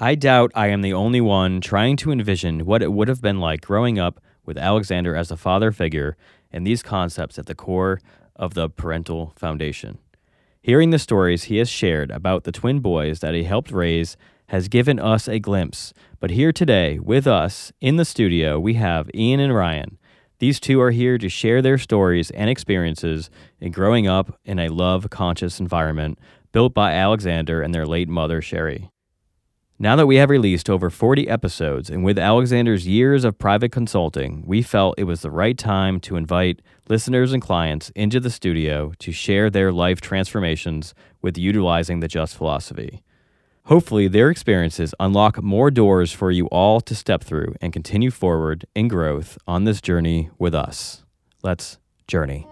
I doubt I am the only one trying to envision what it would have been like growing up with Alexander as a father figure and these concepts at the core of the parental foundation. Hearing the stories he has shared about the twin boys that he helped raise has given us a glimpse. But here today, with us in the studio, we have Ian and Ryan. These two are here to share their stories and experiences in growing up in a love conscious environment built by Alexander and their late mother, Sherry. Now that we have released over 40 episodes, and with Alexander's years of private consulting, we felt it was the right time to invite listeners and clients into the studio to share their life transformations with utilizing the Just philosophy. Hopefully, their experiences unlock more doors for you all to step through and continue forward in growth on this journey with us. Let's journey.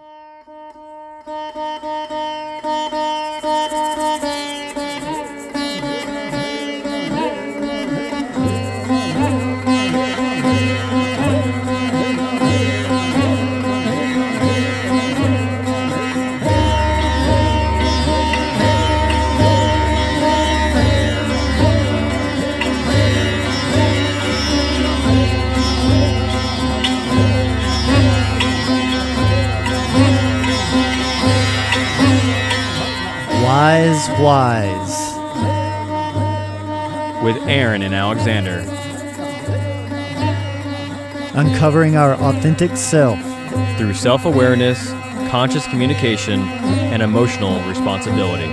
Wise Wise. With Aaron and Alexander. Uncovering our authentic self. Through self awareness, conscious communication, and emotional responsibility.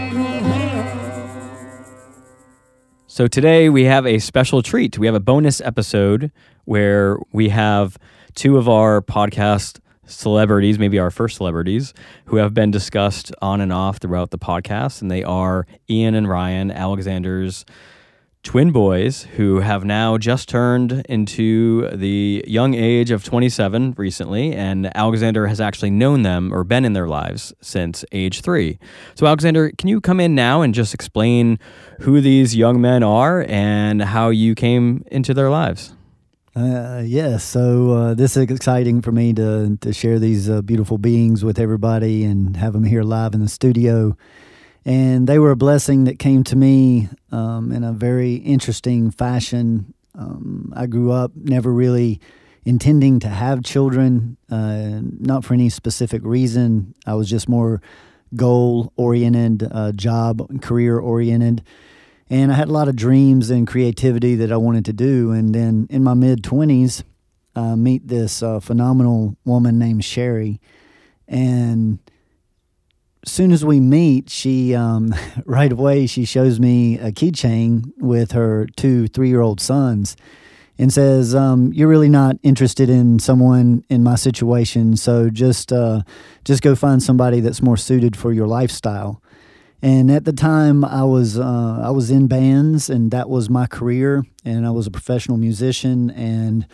So today we have a special treat. We have a bonus episode where we have two of our podcast celebrities, maybe our first celebrities, who have been discussed on and off throughout the podcast. And they are Ian and Ryan, Alexander's twin boys, who have now just turned into the young age of 27 recently. And Alexander has actually known them or been in their lives since age three. So, Alexander, can you come in now and just explain who these young men are and how you came into their lives? Uh, yes, so uh, this is exciting for me to to share these uh, beautiful beings with everybody and have them here live in the studio. And they were a blessing that came to me um, in a very interesting fashion. Um, I grew up never really intending to have children, uh, not for any specific reason. I was just more goal oriented, uh, job career oriented and I had a lot of dreams and creativity that I wanted to do. And then in my mid 20s, I meet this uh, phenomenal woman named Sherry. And as soon as we meet, she um, right away she shows me a keychain with her two three year old sons, and says, um, "You're really not interested in someone in my situation, so just uh, just go find somebody that's more suited for your lifestyle." And at the time, I was uh, I was in bands, and that was my career, and I was a professional musician, and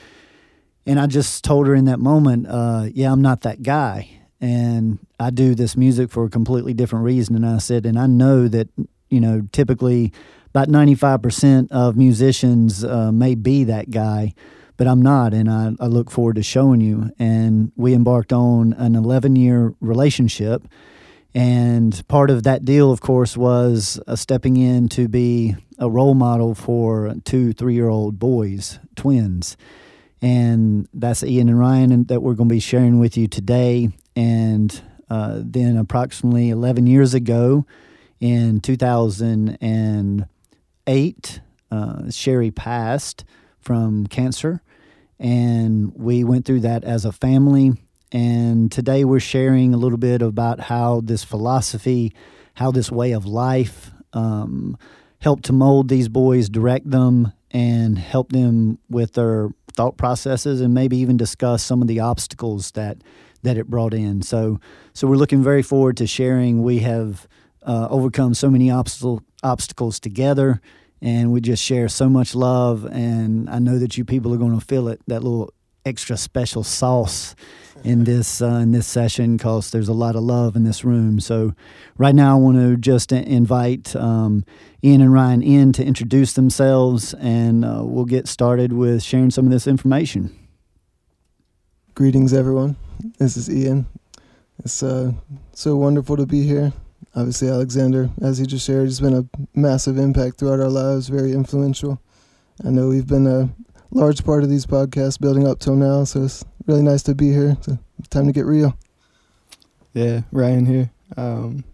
and I just told her in that moment, uh, yeah, I'm not that guy, and I do this music for a completely different reason. And I said, and I know that you know typically about 95% of musicians uh, may be that guy, but I'm not, and I, I look forward to showing you. And we embarked on an 11 year relationship and part of that deal, of course, was uh, stepping in to be a role model for two three year old boys, twins. And that's Ian and Ryan that we're going to be sharing with you today. And uh, then, approximately 11 years ago, in 2008, uh, Sherry passed from cancer. And we went through that as a family and today we're sharing a little bit about how this philosophy, how this way of life um, helped to mold these boys, direct them, and help them with their thought processes, and maybe even discuss some of the obstacles that that it brought in. So, so we're looking very forward to sharing. We have uh, overcome so many obstacle, obstacles together, and we just share so much love. And I know that you people are going to feel it. That little extra special sauce in this uh, in this session because there's a lot of love in this room. So, right now, I want to just invite um, Ian and Ryan in to introduce themselves, and uh, we'll get started with sharing some of this information. Greetings, everyone. This is Ian. It's uh, so wonderful to be here. obviously Alexander, as he just shared, has been a massive impact throughout our lives, very influential. I know we've been a large part of these podcasts building up till now, so it's really nice to be here. It's time to get real. Yeah, Ryan here. Um,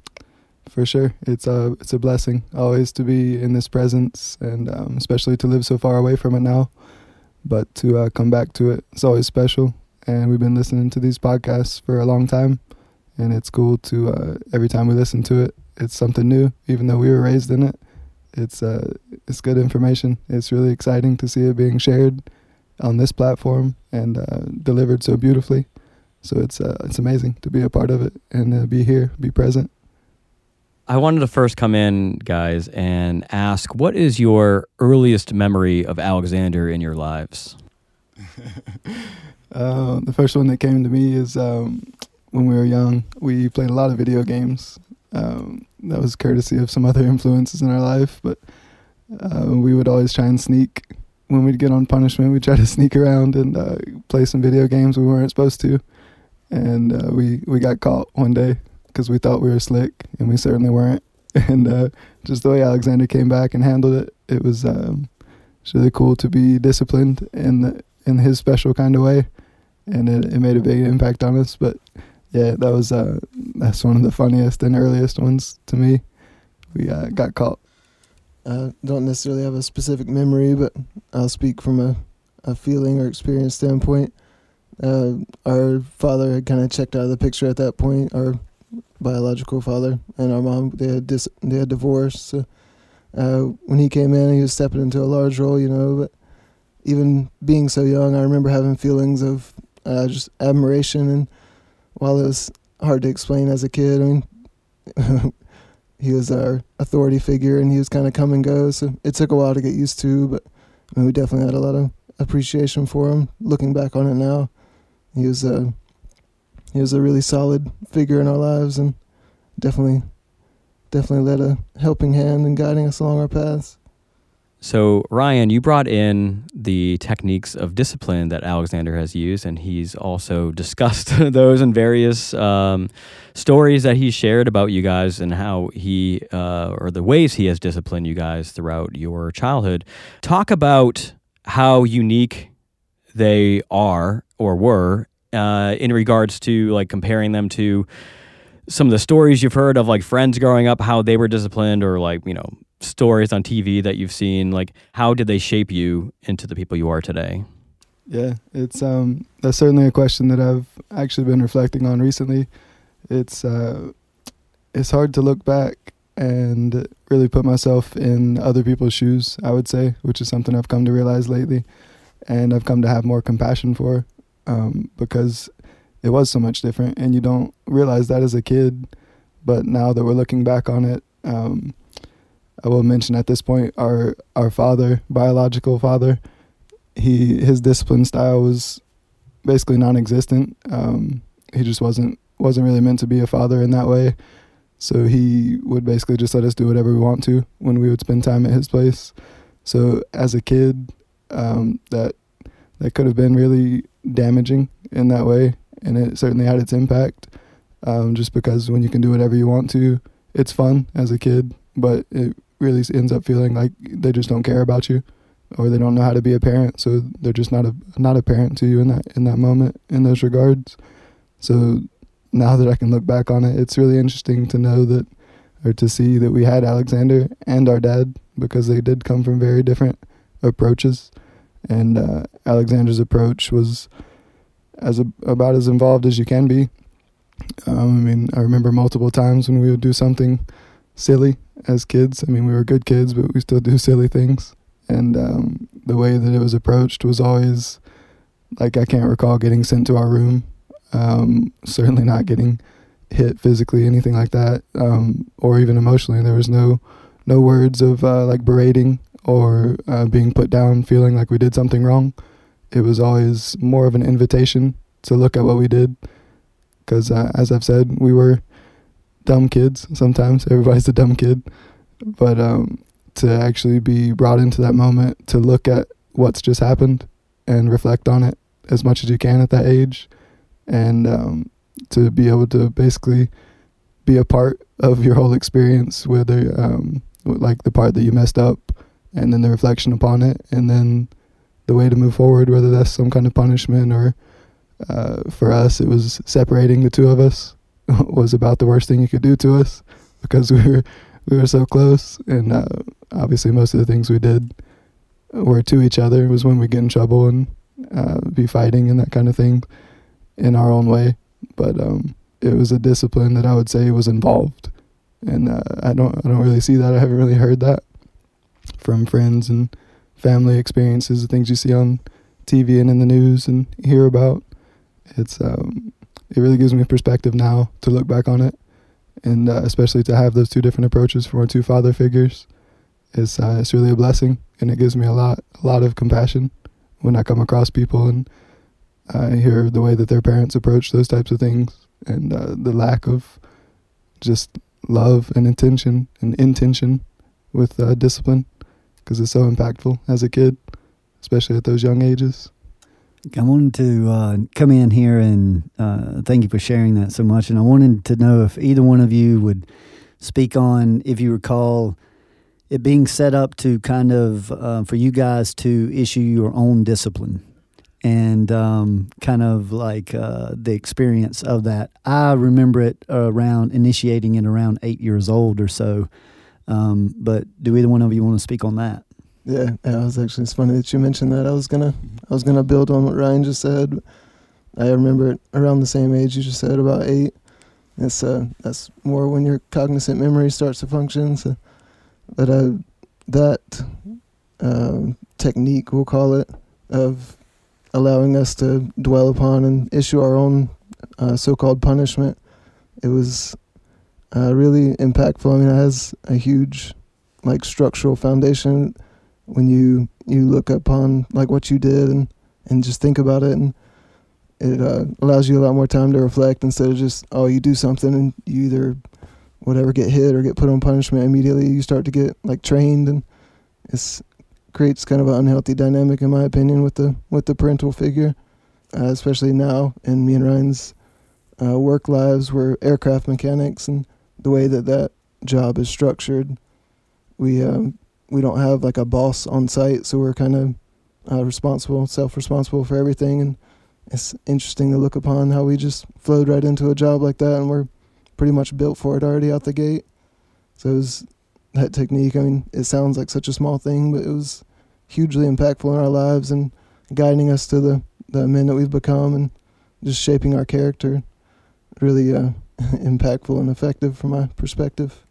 for sure, it's a it's a blessing always to be in this presence, and um, especially to live so far away from it now. But to uh, come back to it, it's always special. And we've been listening to these podcasts for a long time, and it's cool to uh, every time we listen to it, it's something new. Even though we were raised in it, it's uh, it's good information. It's really exciting to see it being shared on this platform and uh, delivered so beautifully. So it's uh, it's amazing to be a part of it and uh, be here, be present. I wanted to first come in, guys, and ask what is your earliest memory of Alexander in your lives? uh, the first one that came to me is um, when we were young. We played a lot of video games. Um, that was courtesy of some other influences in our life, but uh, we would always try and sneak when we'd get on punishment. We'd try to sneak around and uh, play some video games we weren't supposed to, and uh, we we got caught one day because we thought we were slick, and we certainly weren't. And uh, just the way Alexander came back and handled it, it was um, really cool to be disciplined in the, in his special kind of way, and it, it made a big impact on us. But yeah, that was uh, that's one of the funniest and earliest ones to me. We uh, got caught. I don't necessarily have a specific memory, but I'll speak from a, a feeling or experience standpoint. Uh, our father had kind of checked out of the picture at that point. Our biological father and our mom they had dis- they had divorced. So, uh, when he came in, he was stepping into a large role, you know. But even being so young, I remember having feelings of uh, just admiration. And while it was hard to explain as a kid, I mean, he was our authority figure, and he was kind of come and go. So it took a while to get used to, but I mean, we definitely had a lot of appreciation for him. Looking back on it now, he was a he was a really solid figure in our lives and definitely definitely led a helping hand in guiding us along our paths. So, Ryan, you brought in the techniques of discipline that Alexander has used, and he's also discussed those in various um, stories that he shared about you guys and how he, uh, or the ways he has disciplined you guys throughout your childhood. Talk about how unique they are or were uh, in regards to like comparing them to some of the stories you've heard of like friends growing up, how they were disciplined, or like, you know, stories on TV that you've seen. Like, how did they shape you into the people you are today? Yeah, it's um that's certainly a question that I've actually been reflecting on recently. It's uh it's hard to look back and really put myself in other people's shoes, I would say, which is something I've come to realize lately and I've come to have more compassion for um, because it was so much different, and you don't realize that as a kid. But now that we're looking back on it, um, I will mention at this point our our father, biological father, he his discipline style was basically non-existent. Um, he just wasn't wasn't really meant to be a father in that way. So he would basically just let us do whatever we want to when we would spend time at his place. So as a kid, um, that that could have been really damaging in that way, and it certainly had its impact. Um, just because when you can do whatever you want to, it's fun as a kid, but it really ends up feeling like they just don't care about you, or they don't know how to be a parent, so they're just not a not a parent to you in that in that moment in those regards. So now that I can look back on it, it's really interesting to know that or to see that we had Alexander and our dad because they did come from very different approaches and uh, Alexander's approach was as a, about as involved as you can be. Um, I mean, I remember multiple times when we would do something silly as kids. I mean, we were good kids, but we still do silly things. And um, the way that it was approached was always like I can't recall getting sent to our room. Um, certainly not getting hit physically, anything like that, um, or even emotionally. There was no no words of uh, like berating or uh, being put down feeling like we did something wrong. It was always more of an invitation to look at what we did. Because, uh, as I've said, we were dumb kids sometimes. Everybody's a dumb kid. But um, to actually be brought into that moment, to look at what's just happened and reflect on it as much as you can at that age, and um, to be able to basically be a part of your whole experience, whether um, like the part that you messed up, and then the reflection upon it, and then the way to move forward, whether that's some kind of punishment or uh, for us, it was separating the two of us was about the worst thing you could do to us because we were we were so close, and uh, obviously most of the things we did were to each other. It was when we get in trouble and uh, be fighting and that kind of thing in our own way, but um, it was a discipline that I would say was involved, and uh, I don't I don't really see that. I haven't really heard that from friends and family experiences, the things you see on TV and in the news and hear about. It's um, it really gives me a perspective now to look back on it, and uh, especially to have those two different approaches from our two father figures. It's uh, it's really a blessing, and it gives me a lot a lot of compassion when I come across people and I hear the way that their parents approach those types of things and uh, the lack of just love and intention and intention with uh, discipline because it's so impactful as a kid, especially at those young ages. I wanted to uh, come in here and uh, thank you for sharing that so much. And I wanted to know if either one of you would speak on, if you recall, it being set up to kind of uh, for you guys to issue your own discipline and um, kind of like uh, the experience of that. I remember it around initiating it around eight years old or so. Um, but do either one of you want to speak on that? Yeah, yeah. It was actually it's funny that you mentioned that. I was gonna I was gonna build on what Ryan just said. I remember it around the same age you just said, about eight. It's uh that's more when your cognizant memory starts to function. So, but uh, that um, technique we'll call it of allowing us to dwell upon and issue our own uh, so-called punishment. It was uh, really impactful. I mean, it has a huge like structural foundation when you you look upon like what you did and and just think about it and it uh, allows you a lot more time to reflect instead of just oh you do something and you either whatever get hit or get put on punishment immediately you start to get like trained and it creates kind of an unhealthy dynamic in my opinion with the with the parental figure uh, especially now in me and Ryan's uh, work lives we're aircraft mechanics and the way that that job is structured we um, we don't have like a boss on site, so we're kind of uh, responsible, self-responsible for everything, and it's interesting to look upon how we just flowed right into a job like that, and we're pretty much built for it already out the gate. So it was that technique. I mean, it sounds like such a small thing, but it was hugely impactful in our lives and guiding us to the the men that we've become, and just shaping our character. Really uh, impactful and effective from my perspective.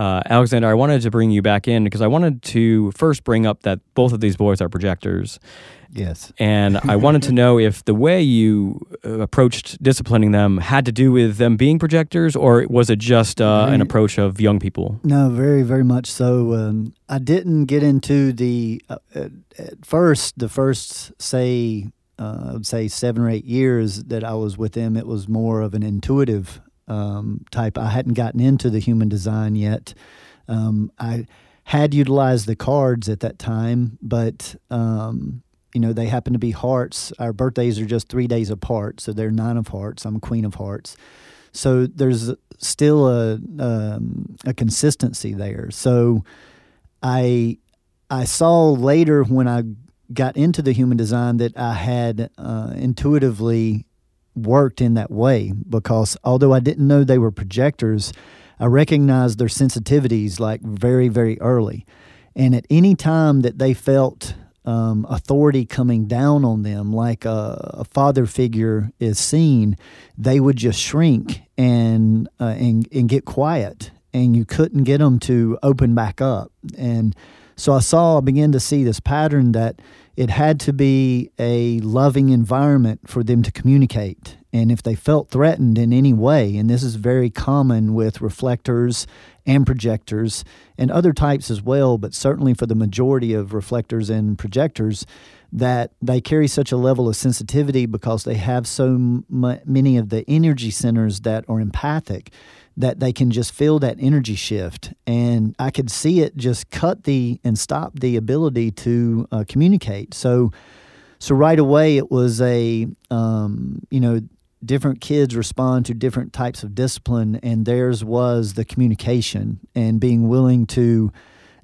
Uh, Alexander, I wanted to bring you back in because I wanted to first bring up that both of these boys are projectors. Yes. And I wanted to know if the way you uh, approached disciplining them had to do with them being projectors or was it just uh, an approach of young people? No, very, very much so. Um, I didn't get into the, uh, at, at first, the first, say, uh, I would say seven or eight years that I was with them, it was more of an intuitive um, type. I hadn't gotten into the human design yet. Um, I had utilized the cards at that time, but um, you know they happen to be hearts. Our birthdays are just three days apart, so they're nine of hearts. I'm a queen of hearts, so there's still a um, a consistency there. So I I saw later when I got into the human design that I had uh, intuitively worked in that way because although I didn't know they were projectors, I recognized their sensitivities like very, very early. And at any time that they felt um, authority coming down on them, like a, a, father figure is seen, they would just shrink and, uh, and and get quiet, and you couldn't get them to open back up. And so I saw, I began to see this pattern that it had to be a loving environment for them to communicate. And if they felt threatened in any way, and this is very common with reflectors and projectors and other types as well, but certainly for the majority of reflectors and projectors, that they carry such a level of sensitivity because they have so m- many of the energy centers that are empathic that they can just feel that energy shift. And I could see it just cut the and stop the ability to uh, communicate. So, so right away it was a, um, you know, different kids respond to different types of discipline, and theirs was the communication and being willing to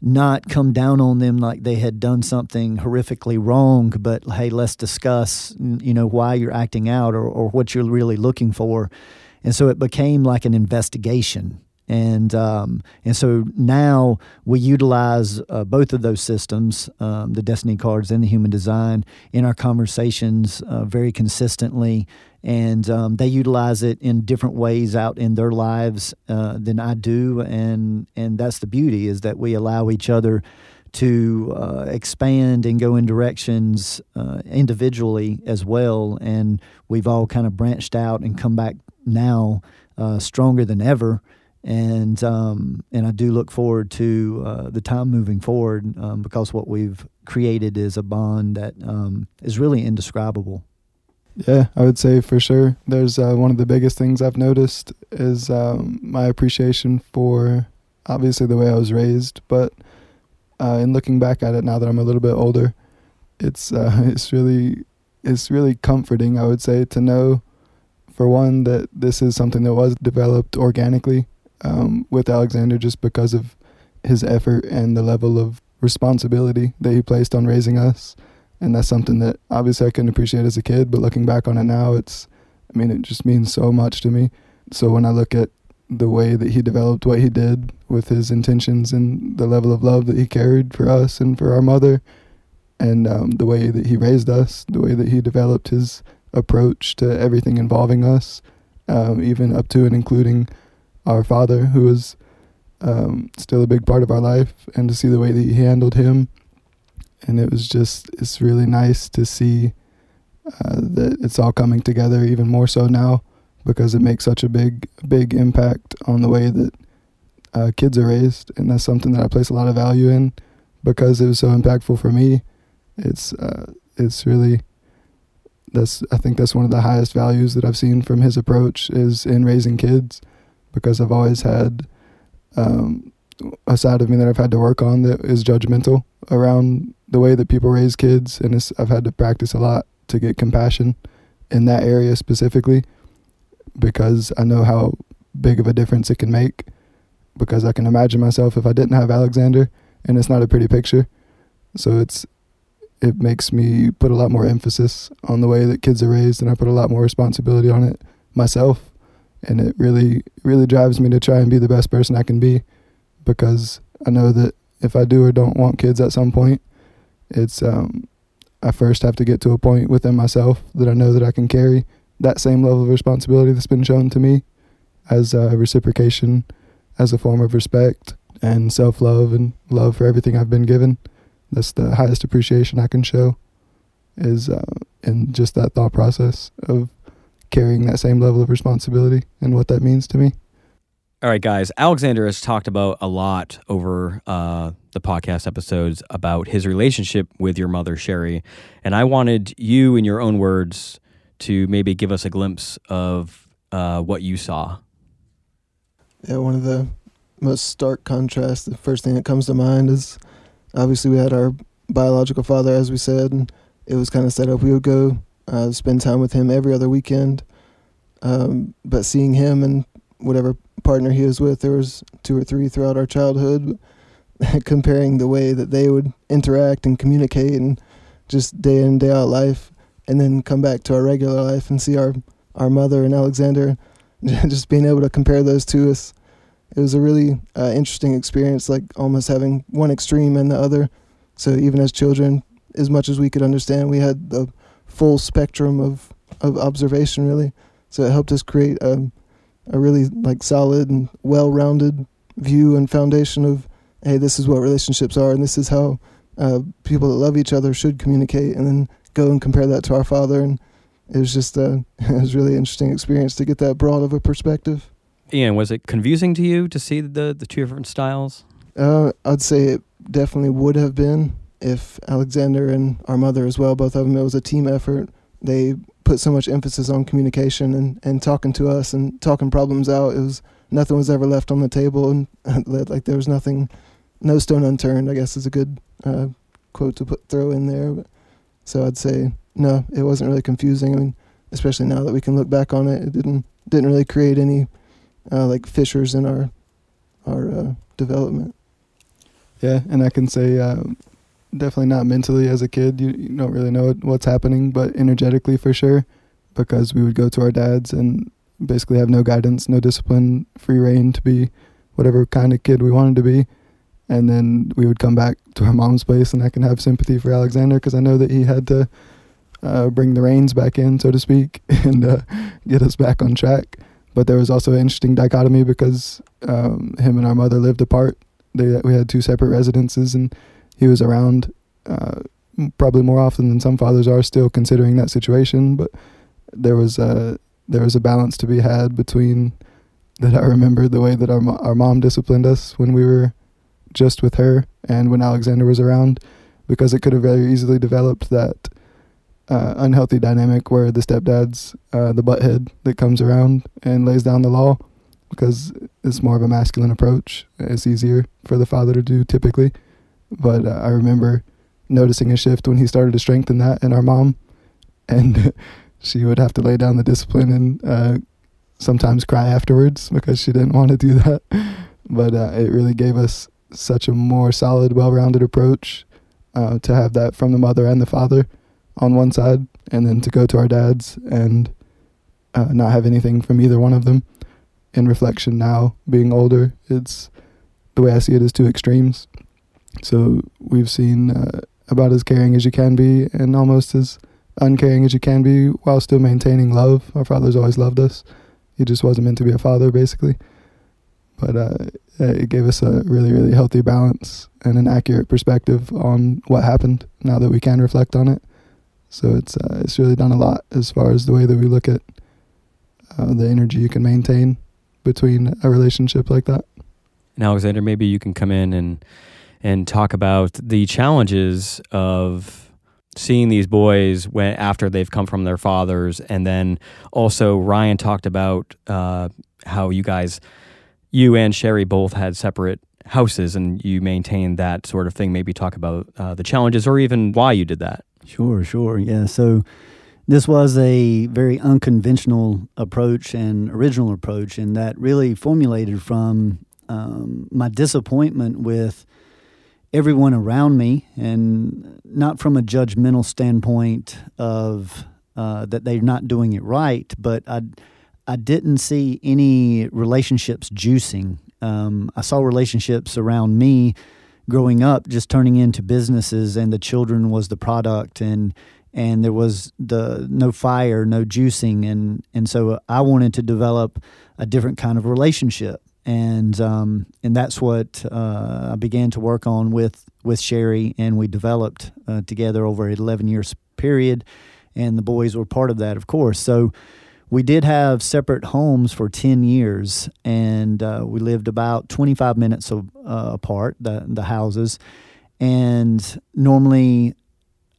not come down on them like they had done something horrifically wrong, but hey, let's discuss, you know, why you're acting out or, or what you're really looking for. And so it became like an investigation and um, and so now we utilize uh, both of those systems, um, the Destiny cards and the Human Design, in our conversations uh, very consistently. And um, they utilize it in different ways out in their lives uh, than I do, and and that's the beauty is that we allow each other to uh, expand and go in directions uh, individually as well. And we've all kind of branched out and come back now uh, stronger than ever and um, and I do look forward to uh, the time moving forward um, because what we've created is a bond that um, is really indescribable. Yeah, I would say for sure. There's uh, one of the biggest things I've noticed is um, my appreciation for obviously the way I was raised, but uh, in looking back at it now that I'm a little bit older, it's uh, it's really it's really comforting. I would say to know, for one, that this is something that was developed organically um, with Alexander just because of his effort and the level of responsibility that he placed on raising us. And that's something that obviously I couldn't appreciate as a kid, but looking back on it now, it's, I mean, it just means so much to me. So when I look at the way that he developed what he did with his intentions and the level of love that he carried for us and for our mother, and um, the way that he raised us, the way that he developed his approach to everything involving us, um, even up to and including our father, who was um, still a big part of our life, and to see the way that he handled him. And it was just, it's really nice to see uh, that it's all coming together even more so now because it makes such a big, big impact on the way that uh, kids are raised. And that's something that I place a lot of value in because it was so impactful for me. It's, uh, it's really, that's, I think that's one of the highest values that I've seen from his approach is in raising kids because I've always had um, a side of me that I've had to work on that is judgmental around the way that people raise kids, and I've had to practice a lot to get compassion in that area specifically because I know how big of a difference it can make. Because I can imagine myself if I didn't have Alexander, and it's not a pretty picture, so it's it makes me put a lot more emphasis on the way that kids are raised, and I put a lot more responsibility on it myself and it really really drives me to try and be the best person I can be because I know that if I do or don't want kids at some point, it's um, I first have to get to a point within myself that I know that I can carry that same level of responsibility that's been shown to me as a reciprocation, as a form of respect and self love and love for everything I've been given. That's the highest appreciation I can show is uh, in just that thought process of carrying that same level of responsibility and what that means to me. All right, guys. Alexander has talked about a lot over uh, the podcast episodes about his relationship with your mother, Sherry. And I wanted you, in your own words, to maybe give us a glimpse of uh, what you saw. Yeah, one of the most stark contrasts, the first thing that comes to mind is obviously we had our biological father, as we said, and it was kind of set up. We would go uh, spend time with him every other weekend. Um, but seeing him and whatever partner he was with, there was two or three throughout our childhood. comparing the way that they would interact and communicate and just day in day out life, and then come back to our regular life and see our our mother and Alexander, just being able to compare those two us. It was a really uh, interesting experience, like almost having one extreme and the other. So even as children, as much as we could understand, we had the full spectrum of, of observation really. So it helped us create a, a really like solid and well-rounded view and foundation of hey, this is what relationships are, and this is how uh, people that love each other should communicate, and then go and compare that to our father. And it was just a it was really interesting experience to get that broad of a perspective. Ian, was it confusing to you to see the the two different styles? Uh, I'd say it definitely would have been if Alexander and our mother as well, both of them, it was a team effort. They put so much emphasis on communication and, and talking to us and talking problems out. It was nothing was ever left on the table, and like there was nothing, no stone unturned. I guess is a good uh, quote to put throw in there. But, so I'd say no, it wasn't really confusing. I mean, especially now that we can look back on it, it didn't didn't really create any uh, like fissures in our our uh, development. Yeah, and I can say uh, definitely not mentally as a kid. You, you don't really know what's happening, but energetically for sure, because we would go to our dads and basically have no guidance, no discipline, free reign to be whatever kind of kid we wanted to be. And then we would come back to our mom's place, and I can have sympathy for Alexander because I know that he had to uh, bring the reins back in, so to speak, and uh, get us back on track. But there was also an interesting dichotomy because um, him and our mother lived apart. They, we had two separate residences, and he was around uh, probably more often than some fathers are still considering that situation. But there was a there was a balance to be had between that. I remember the way that our our mom disciplined us when we were just with her and when Alexander was around, because it could have very easily developed that uh, unhealthy dynamic where the stepdad's uh, the butthead that comes around and lays down the law because it's more of a masculine approach. It's easier for the father to do typically. But uh, I remember noticing a shift when he started to strengthen that in our mom, and she would have to lay down the discipline and uh, sometimes cry afterwards because she didn't want to do that. But uh, it really gave us such a more solid, well-rounded approach uh, to have that from the mother and the father on one side, and then to go to our dads and uh, not have anything from either one of them. In reflection, now being older, it's the way I see it is two extremes. So we've seen uh, about as caring as you can be and almost as uncaring as you can be while still maintaining love. Our father's always loved us. He just wasn't meant to be a father, basically. But uh, it gave us a really, really healthy balance and an accurate perspective on what happened now that we can reflect on it. So it's uh, it's really done a lot as far as the way that we look at uh, the energy you can maintain between a relationship like that. And Alexander, maybe you can come in and and talk about the challenges of seeing these boys when after they've come from their fathers, and then also Ryan talked about uh, how you guys, you and Sherry both had separate houses, and you maintained that sort of thing. Maybe talk about uh, the challenges or even why you did that. Sure, sure, yeah. So this was a very unconventional approach and original approach, and that really formulated from um, my disappointment with everyone around me, and not from a judgmental standpoint of uh, that they're not doing it right, but I I didn't see any relationships juicing. Um, I saw relationships around me growing up just turning into businesses, and the children was the product, and and there was the no fire, no juicing, and and so I wanted to develop a different kind of relationship and um, and that's what uh, I began to work on with with Sherry, and we developed uh, together over an 11 years period, and the boys were part of that, of course. So we did have separate homes for 10 years, and uh, we lived about 25 minutes of, uh, apart, the the houses, and normally.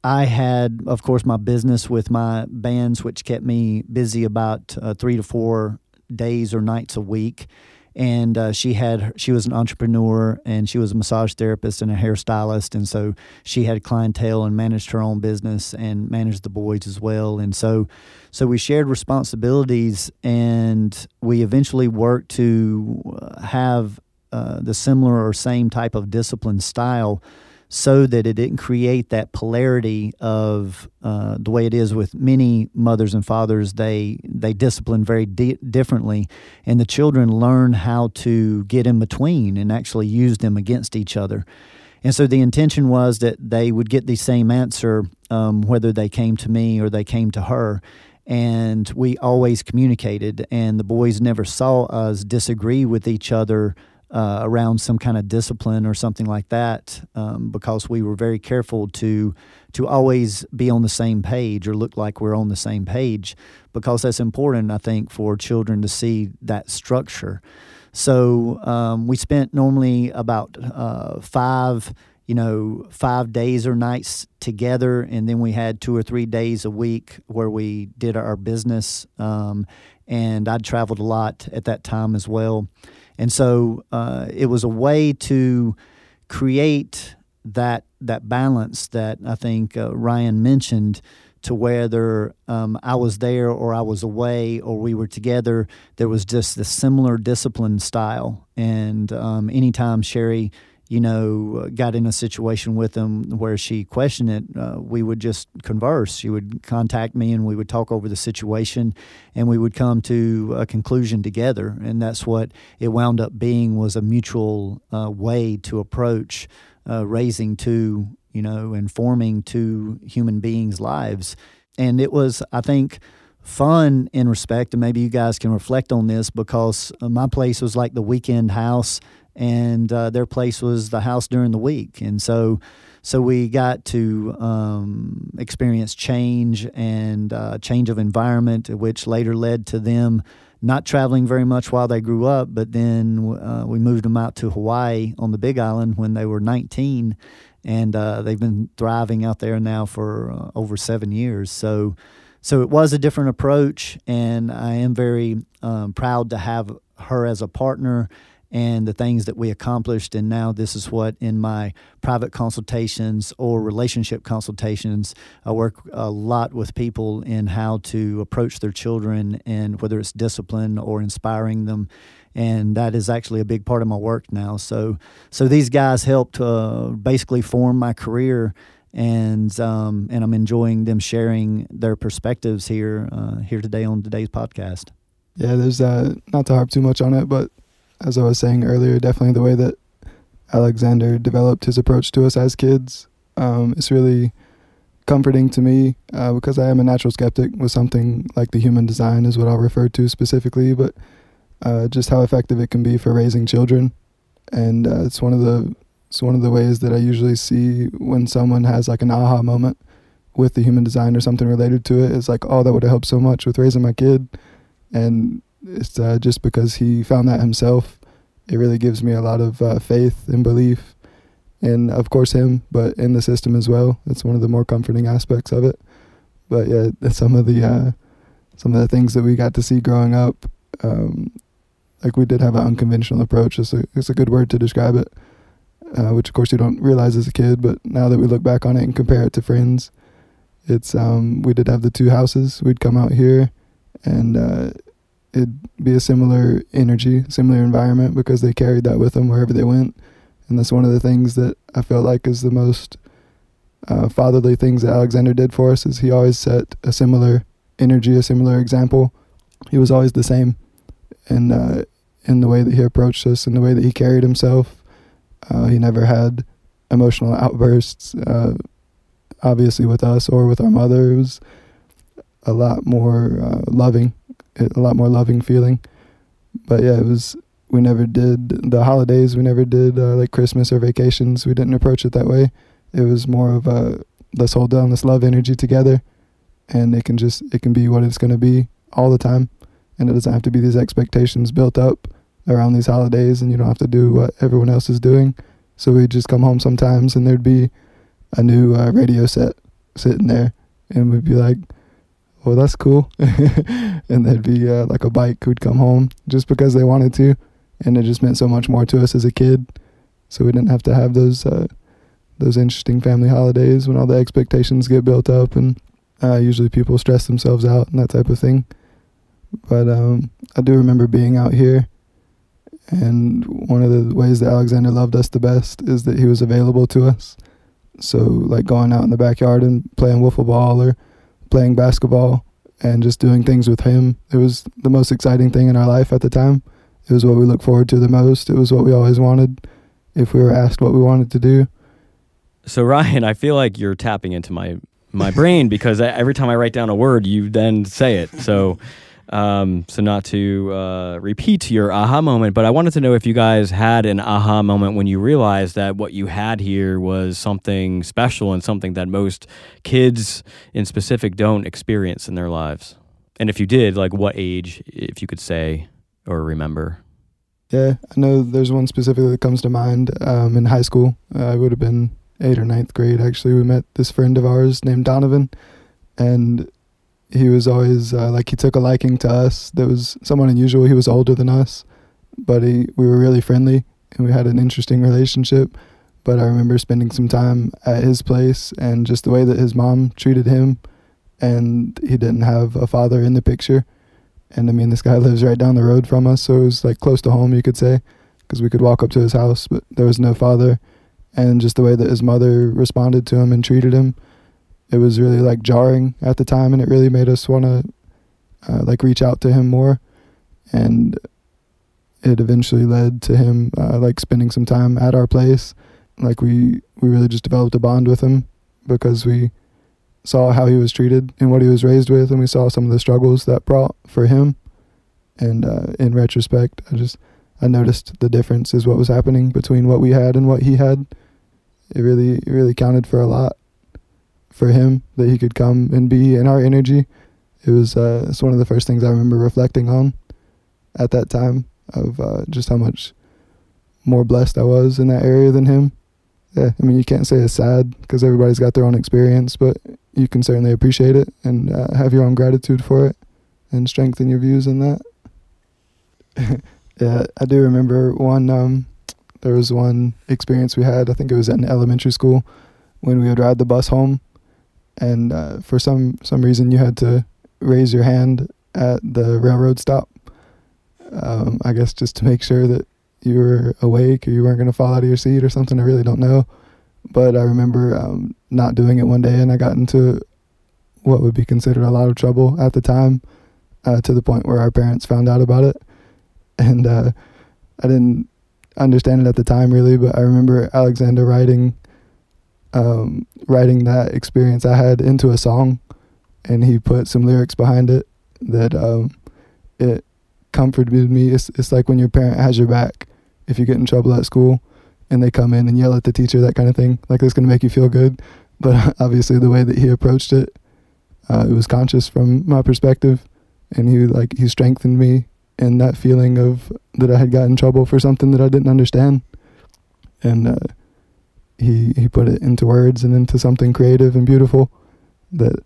I had, of course, my business with my bands, which kept me busy about uh, three to four days or nights a week and uh, she had she was an entrepreneur and she was a massage therapist and a hairstylist. And so she had clientele and managed her own business and managed the boys as well. And so so we shared responsibilities and we eventually worked to uh, have uh, the similar or same type of discipline style so that it didn't create that polarity of uh, the way it is with many mothers and fathers. They they discipline very di- differently, and the children learn how to get in between and actually use them against each other. And so the intention was that they would get the same answer um, whether they came to me or they came to her. And we always communicated, and the boys never saw us disagree with each other uh, around some kind of discipline or something like that um, because we were very careful to to always be on the same page or look like we're on the same page because that's important I think for children to see that structure. So um, we spent normally about uh, five you know five days or nights together and then we had two or three days a week where we did our business um, and I'd traveled a lot at that time as well and so uh, it was a way to create that that balance that I think uh, Ryan mentioned to whether um, I was there or I was away or we were together, there was just a similar discipline style. And um, anytime Sherry, you know, got in a situation with them where she questioned it, uh, we would just converse. She would contact me and we would talk over the situation and we would come to a conclusion together. And that's what it wound up being was a mutual uh, way to approach uh, raising two you know, informing two human beings' lives. And it was, I think, fun in respect, and maybe you guys can reflect on this because uh, my place was like the weekend house, and uh, their place was the house during the week. And so, so we got to um, experience change and uh, change of environment, which later led to them not traveling very much while they grew up. But then uh, we moved them out to Hawaii on the Big Island when they were 19, and uh, they've been thriving out there now for uh, over seven years. So, so it was a different approach, and I am very um, proud to have her as a partner and the things that we accomplished. And now this is what in my private consultations or relationship consultations, I work a lot with people in how to approach their children and whether it's discipline or inspiring them. And that is actually a big part of my work now. So, so these guys helped uh, basically form my career and um, and I'm enjoying them sharing their perspectives here uh, here today on today's podcast. Yeah, there's uh, not to harp too much on it, but as I was saying earlier, definitely the way that Alexander developed his approach to us as kids um, is really comforting to me uh, because I am a natural skeptic with something like the human design is what I'll refer to specifically, but uh, just how effective it can be for raising children, and uh, it's one of the it's one of the ways that I usually see when someone has like an aha moment with the human design or something related to it. It's like, oh, that would have helped so much with raising my kid, and it's uh, just because he found that himself. It really gives me a lot of uh, faith and belief in, of course, him, but in the system as well. It's one of the more comforting aspects of it. But yeah, some of the uh, some of the things that we got to see growing up, um, like we did have an unconventional approach. It's a it's a good word to describe it, uh, which of course you don't realize as a kid, but now that we look back on it and compare it to friends, it's um, we did have the two houses. We'd come out here, and uh, it'd be a similar energy, similar environment because they carried that with them wherever they went. And that's one of the things that I felt like is the most uh, fatherly things that Alexander did for us is he always set a similar energy, a similar example. He was always the same in uh, in the way that he approached us, in the way that he carried himself. Uh, he never had emotional outbursts. Uh, obviously, with us or with our mother, it was a lot more uh, loving a lot more loving feeling. But yeah, it was. We never did the holidays. We never did uh, like Christmas or vacations. We didn't approach it that way. It was more of a let's hold down this love energy together, and it can just it can be what it's going to be all the time, and it doesn't have to be these expectations built up around these holidays, and you don't have to do what everyone else is doing. So we'd just come home sometimes, and there'd be a new uh, radio set sitting there, and we'd be like, well, that's cool. and there'd be uh, like a bike who'd come home just because they wanted to. And it just meant so much more to us as a kid. So we didn't have to have those uh, those interesting family holidays when all the expectations get built up and uh, usually people stress themselves out and that type of thing. But um, I do remember being out here, and one of the ways that Alexander loved us the best is that he was available to us. So, like going out in the backyard and playing wiffle ball or playing basketball and just doing things with him. It was the most exciting thing in our life at the time. It was what we looked forward to the most. It was what we always wanted if we were asked what we wanted to do. So Ryan, I feel like you're tapping into my my brain because every time I write down a word, you then say it. So um, so not to uh, repeat your aha moment, but I wanted to know if you guys had an aha moment when you realized that what you had here was something special and something that most kids in specific don't experience in their lives. And if you did, like what age, if you could say or remember? Yeah, I know there's one specifically that comes to mind. Um, in high school, uh, I would have been eighth or ninth grade. Actually, we met this friend of ours named Donovan, and he was always uh, like he took a liking to us. There was someone unusual. He was older than us, but he we were really friendly and we had an interesting relationship. But I remember spending some time at his place and just the way that his mom treated him and he didn't have a father in the picture. And I mean, this guy lives right down the road from us, so it was like close to home, you could say, because we could walk up to his house, but there was no father. And just the way that his mother responded to him and treated him, it was really like jarring at the time, and it really made us want to uh, like reach out to him more. And it eventually led to him uh, like spending some time at our place. Like we we really just developed a bond with him because we saw how he was treated and what he was raised with, and we saw some of the struggles that brought for him. And uh, in retrospect, I just I noticed the difference is what was happening between what we had and what he had. It really it really counted for a lot for him that he could come and be in our energy. It was uh, it's one of the first things I remember reflecting on at that time of uh, just how much more blessed I was in that area than him. Yeah, I mean you can't say it's sad because everybody's got their own experience, but you can certainly appreciate it and uh, have your own gratitude for it and strengthen your views in that. yeah, I do remember one. Um, there was one experience we had. I think it was in elementary school when we would ride the bus home, and uh, for some some reason you had to raise your hand at the railroad stop. Um, I guess just to make sure that you were awake or you weren't going to fall out of your seat or something. I really don't know. But I remember um, not doing it one day, and I got into what would be considered a lot of trouble at the time, uh, to the point where our parents found out about it, and uh, I didn't understand it at the time really. But I remember Alexander writing, um, writing that experience I had into a song, and he put some lyrics behind it that um, it comforted me. It's it's like when your parent has your back if you get in trouble at school and they come in and yell at the teacher, that kind of thing. Like it's to make you feel good. But obviously, the way that he approached it, uh, it was conscious from my perspective, and he like he strengthened me in that feeling of that I had gotten in trouble for something that I didn't understand, and uh, he he put it into words and into something creative and beautiful that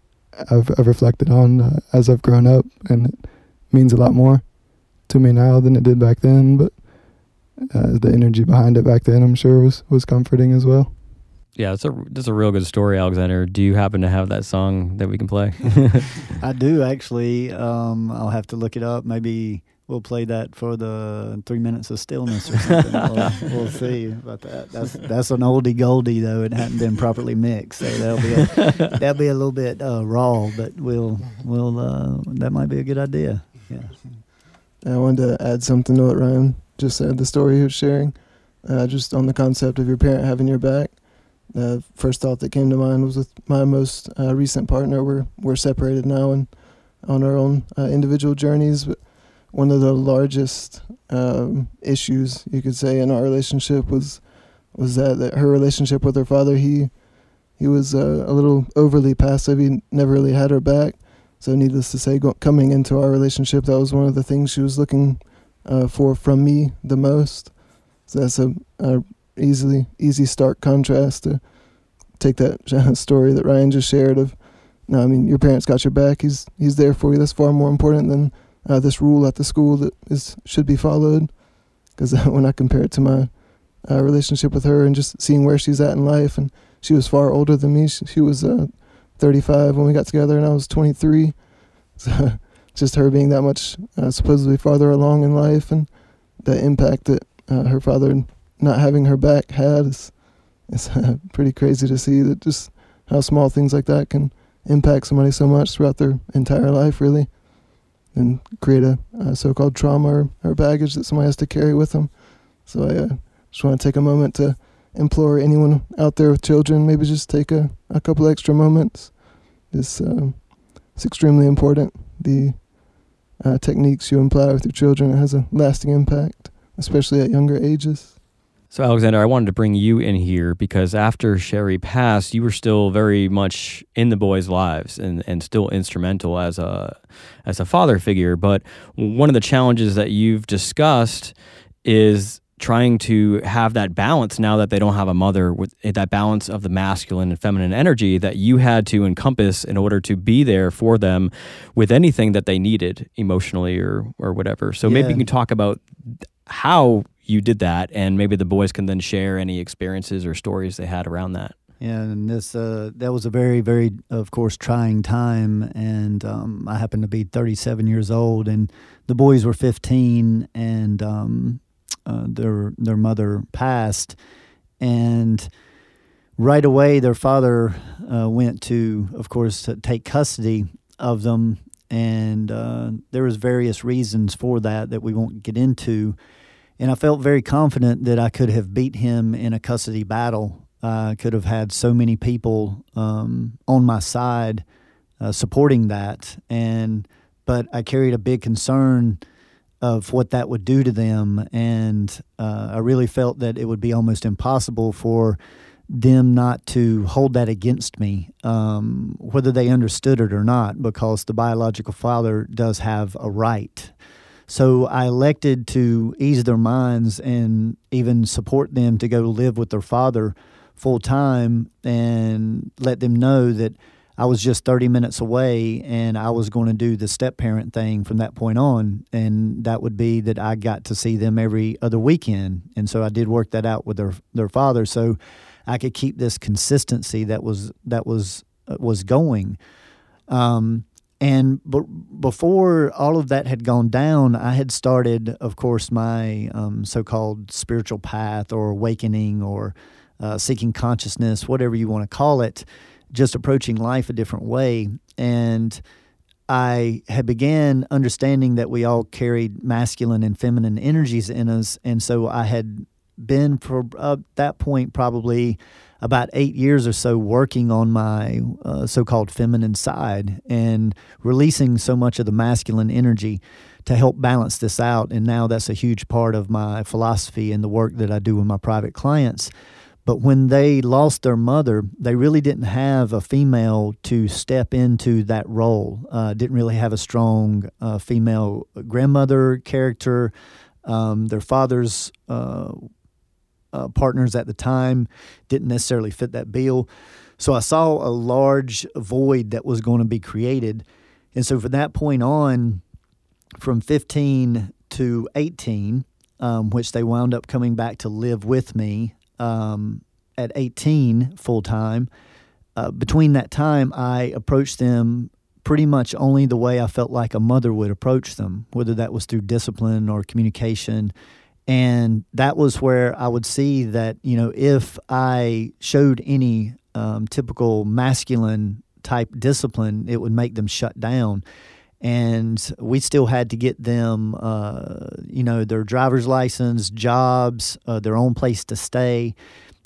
I've I've reflected on uh, as I've grown up, and it means a lot more to me now than it did back then. But uh, the energy behind it back then, I'm sure, was was comforting as well. Yeah, it's a that's a real good story, Alexander. Do you happen to have that song that we can play? I do actually. Um, I'll have to look it up. Maybe we'll play that for the three minutes of stillness or something. we'll, we'll, see about that. That's that's an oldie goldie though. It hadn't been properly mixed, so that'll be a, that'll be a little bit uh, raw. But we'll we'll uh, that might be a good idea. Yeah. I wanted to add something to what Ryan just said. The story he was sharing, uh, just on the concept of your parent having your back the first thought that came to mind was with my most uh, recent partner. We're we're separated now and on our own uh, individual journeys. But one of the largest um, issues you could say in our relationship was was that, that her relationship with her father. He he was uh, a little overly passive. He never really had her back. So needless to say, go, coming into our relationship, that was one of the things she was looking uh, for from me the most. So that's a, a easily easy stark contrast to take that story that Ryan just shared of no, I mean your parents got your back. He's he's there for you. That's far more important than uh, this rule at the school that is should be followed. Because when I compare it to my uh, relationship with her and just seeing where she's at in life, and she was far older than me. She, she was uh, 35 when we got together, and I was 23. So just her being that much uh, supposedly farther along in life, and the impact that uh, her father not having her back had is, is pretty crazy to see that just how small things like that can impact somebody so much throughout their entire life, really, and create a, a so-called trauma or, or, baggage that somebody has to carry with them. So I uh, just want to take a moment to implore anyone out there with children, maybe just take a, a couple extra moments. This uh, it's extremely important. The uh, techniques you apply with your children it has a lasting impact, especially at younger ages. So, Alexander, I wanted to bring you in here because after Sherry passed, you were still very much in the boys' lives and, and still instrumental as a as a father figure. But one of the challenges that you've discussed is trying to have that balance now that they don't have a mother with eh, that balance of the masculine and feminine energy that you had to encompass in order to be there for them with anything that they needed emotionally or or whatever. So yeah. maybe you can talk about how you did that, and maybe the boys can then share any experiences or stories they had around that. Yeah, and this uh, that was a very very of course trying time and um, i happened to be 37 years old and the boys were 15 and um, uh, their their mother passed and right away their father uh, went to of course to take custody of them and uh, there was various reasons for that that we won't get into and i felt very confident that i could have beat him in a custody battle I could have had so many people um, on my side uh, supporting that, and but I carried a big concern of what that would do to them, and uh, I really felt that it would be almost impossible for them not to hold that against me, um, whether they understood it or not, because the biological father does have a right. So I elected to ease their minds and even support them to go live with their father full time and let them know that I was just 30 minutes away and I was going to do the step parent thing from that point on. And that would be that I got to see them every other weekend. And so I did work that out with their, their father. So I could keep this consistency that was, that was, uh, was going. Um, and b- before all of that had gone down, I had started, of course, my um, so called spiritual path or awakening or uh, seeking consciousness, whatever you want to call it, just approaching life a different way. And I had began understanding that we all carried masculine and feminine energies in us, and so I had been for uh, that point probably about eight years or so working on my uh, so-called feminine side and releasing so much of the masculine energy to help balance this out. And now that's a huge part of my philosophy and the work that I do with my private clients. But when they lost their mother, they really didn't have a female to step into that role. Uh, didn't really have a strong uh, female grandmother character. Um, their father's uh, uh partners at the time didn't necessarily fit that bill. So I saw a large void that was going to be created. And so from that point on, from 15 to 18, um, which they wound up coming back to live with me um, at 18 full time. Uh, between that time, I approached them pretty much only the way I felt like a mother would approach them, whether that was through discipline or communication. And that was where I would see that, you know, if I showed any um, typical masculine type discipline, it would make them shut down. And we still had to get them, uh, you know, their driver's license, jobs, uh, their own place to stay,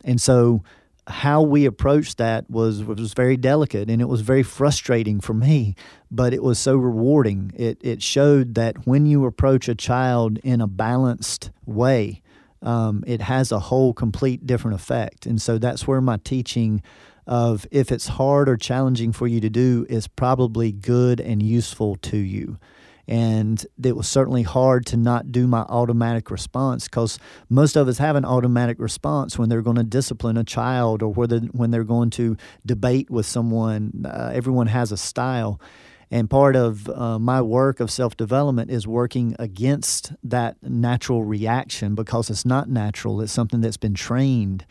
and so how we approached that was was very delicate and it was very frustrating for me, but it was so rewarding. It it showed that when you approach a child in a balanced way, um, it has a whole complete different effect, and so that's where my teaching of if it's hard or challenging for you to do is probably good and useful to you. And it was certainly hard to not do my automatic response because most of us have an automatic response when they're going to discipline a child or whether when they're going to debate with someone. Uh, everyone has a style. And part of uh, my work of self development is working against that natural reaction because it's not natural, it's something that's been trained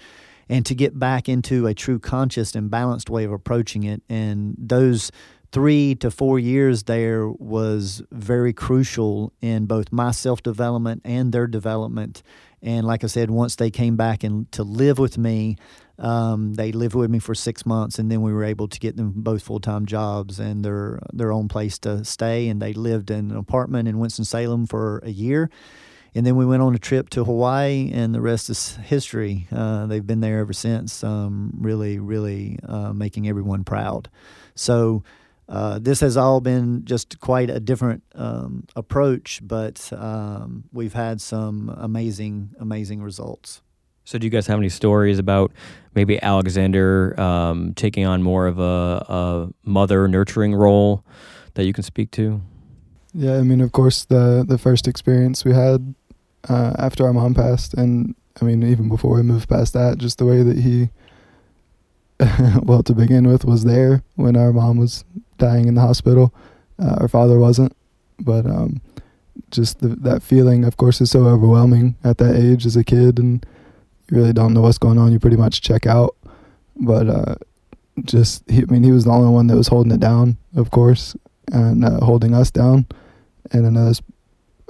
and to get back into a true conscious and balanced way of approaching it. And those three to four years there was very crucial in both my self development and their development. And like I said, once they came back and to live with me, um, they lived with me for six months, and then we were able to get them both full time jobs and their their own place to stay. And they lived in an apartment in Winston Salem for a year and then we went on a trip to Hawaii, and the rest is history. Uh, they've been there ever since, um, really, really uh, making everyone proud. So uh, this has all been just quite a different um, approach, but um, we've had some amazing, amazing results. So, do you guys have any stories about maybe Alexander um, taking on more of a, a mother nurturing role that you can speak to? Yeah, I mean, of course, the the first experience we had uh, after our mom passed, and I mean even before we moved past that, just the way that he, well, to begin with, was there when our mom was dying in the hospital. Uh, our father wasn't, but um, just the, that feeling, of course, is so overwhelming at that age as a kid, and you really don't know what's going on. You pretty much check out. but uh, just he, I mean he was the only one that was holding it down, of course, and uh, holding us down. And this,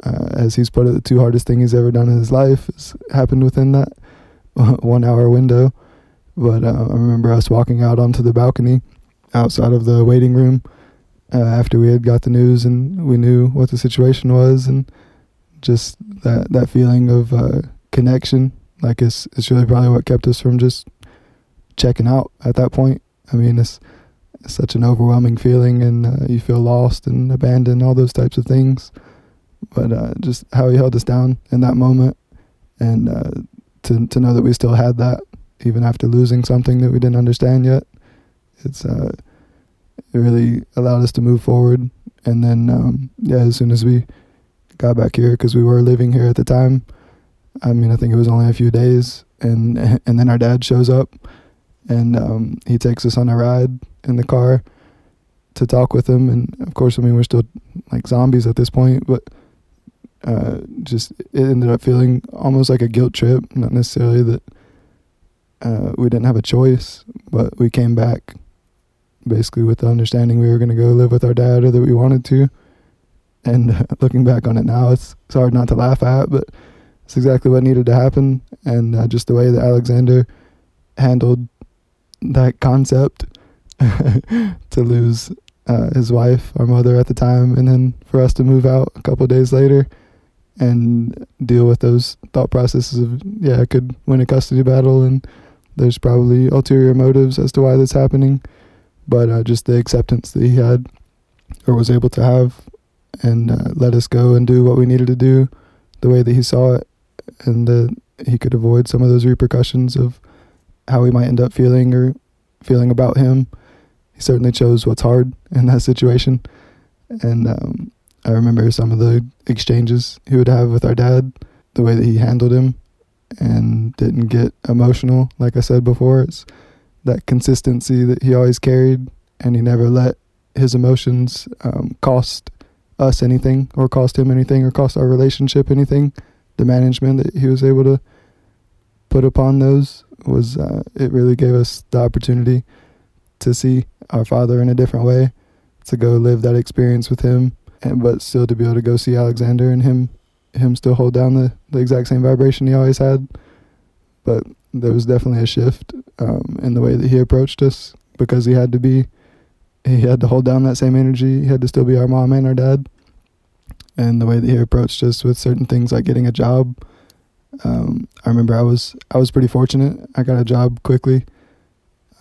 uh, as he's put it, the two hardest thing he's ever done in his life has happened within that one hour window. But uh, I remember us walking out onto the balcony outside of the waiting room uh, after we had got the news and we knew what the situation was and just that that feeling of uh, connection. Like it's it's really probably what kept us from just checking out at that point. I mean it's, it's such an overwhelming feeling and uh, you feel lost and abandoned all those types of things. But uh, just how he held us down in that moment and uh, to to know that we still had that even after losing something that we didn't understand yet it's uh it really allowed us to move forward. And then, um, yeah, as soon as we got back here, because we were living here at the time, I mean, I think it was only a few days, and and then our dad shows up, and um, he takes us on a ride in the car to talk with him. And of course, I mean, we're still like zombies at this point, but uh, just it ended up feeling almost like a guilt trip. Not necessarily that uh, we didn't have a choice, but we came back basically with the understanding we were going to go live with our dad or that we wanted to. And uh, looking back on it now, it's, it's hard not to laugh at, but it's exactly what needed to happen. And uh, just the way that Alexander handled that concept to lose uh, his wife, our mother at the time, and then for us to move out a couple days later and deal with those thought processes of, yeah, I could win a custody battle and there's probably ulterior motives as to why that's happening but uh, just the acceptance that he had or was able to have and uh, let us go and do what we needed to do the way that he saw it and that he could avoid some of those repercussions of how we might end up feeling or feeling about him. He certainly chose what's hard in that situation. And um, i remember some of the exchanges he would have with our dad the way that he handled him and didn't get emotional like i said before it's that consistency that he always carried, and he never let his emotions um, cost us anything, or cost him anything, or cost our relationship anything. The management that he was able to put upon those was uh, it really gave us the opportunity to see our father in a different way, to go live that experience with him, and but still to be able to go see Alexander and him him still hold down the, the exact same vibration he always had. But there was definitely a shift um, in the way that he approached us because he had to be he had to hold down that same energy. He had to still be our mom and our dad. And the way that he approached us with certain things like getting a job um, i remember i was i was pretty fortunate. I got a job quickly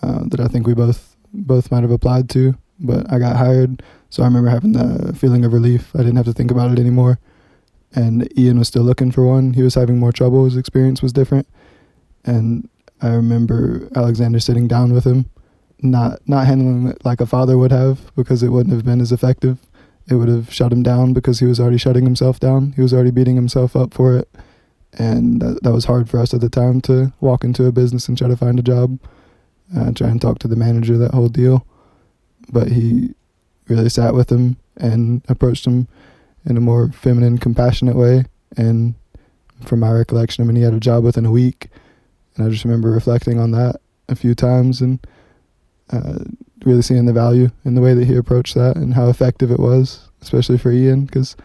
uh, that i think we both both might have applied to but i got hired. So i remember having the feeling of relief. I didn't have to think about it anymore and ian was still looking for one he was having more trouble his experience was different and I remember Alexander sitting down with him, not not handling it like a father would have because it wouldn't have been as effective. It would have shut him down because he was already shutting himself down. He was already beating himself up for it, and that, that was hard for us at the time to walk into a business and try to find a job, uh, try and talk to the manager, that whole deal. But he really sat with him and approached him in a more feminine, compassionate way. And from my recollection, I mean, he had a job within a week and I just remember reflecting on that a few times and uh, really seeing the value in the way that he approached that and how effective it was, especially for Ian. Because,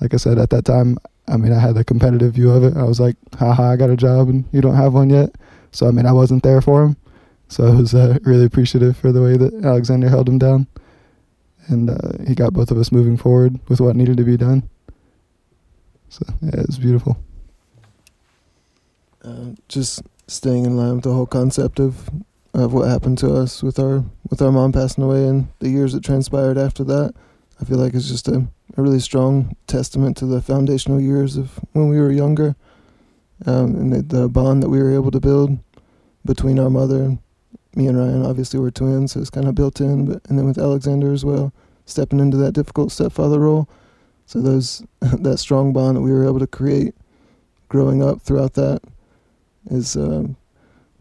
like I said, at that time, I mean, I had a competitive view of it. I was like, haha, I got a job and you don't have one yet. So, I mean, I wasn't there for him. So I was uh, really appreciative for the way that Alexander held him down. And uh, he got both of us moving forward with what needed to be done. So, yeah, it was beautiful. Uh, just staying in line with the whole concept of of what happened to us with our with our mom passing away and the years that transpired after that. I feel like it's just a, a really strong testament to the foundational years of when we were younger, um, and the, the bond that we were able to build between our mother and me and Ryan. Obviously, we're twins, so it's kind of built in. But and then with Alexander as well, stepping into that difficult stepfather role. So those that strong bond that we were able to create growing up throughout that is uh,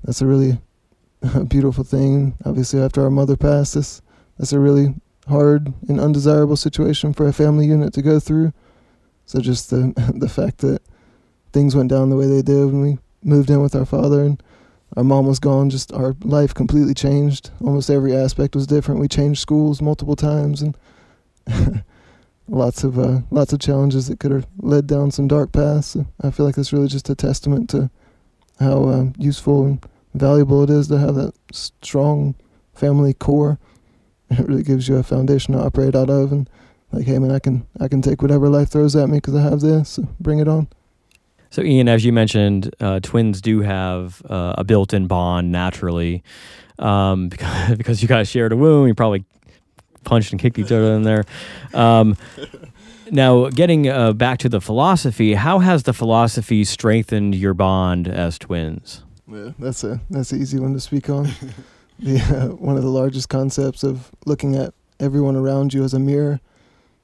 that's a really beautiful thing. Obviously, after our mother passed, this that's a really hard and undesirable situation for a family unit to go through. So just the the fact that things went down the way they did when we moved in with our father and our mom was gone, just our life completely changed. Almost every aspect was different. We changed schools multiple times and lots of uh, lots of challenges that could have led down some dark paths. I feel like it's really just a testament to how uh, useful and valuable it is to have that strong family core. It really gives you a foundation to operate out of, and like, hey man, I can I can take whatever life throws at me because I have this. So bring it on. So, Ian, as you mentioned, uh, twins do have uh, a built-in bond naturally um, because, because you guys shared a womb. You probably punched and kicked each other in there. Um, now, getting uh, back to the philosophy, how has the philosophy strengthened your bond as twins? Yeah, that's a that's an easy one to speak on. the uh, one of the largest concepts of looking at everyone around you as a mirror.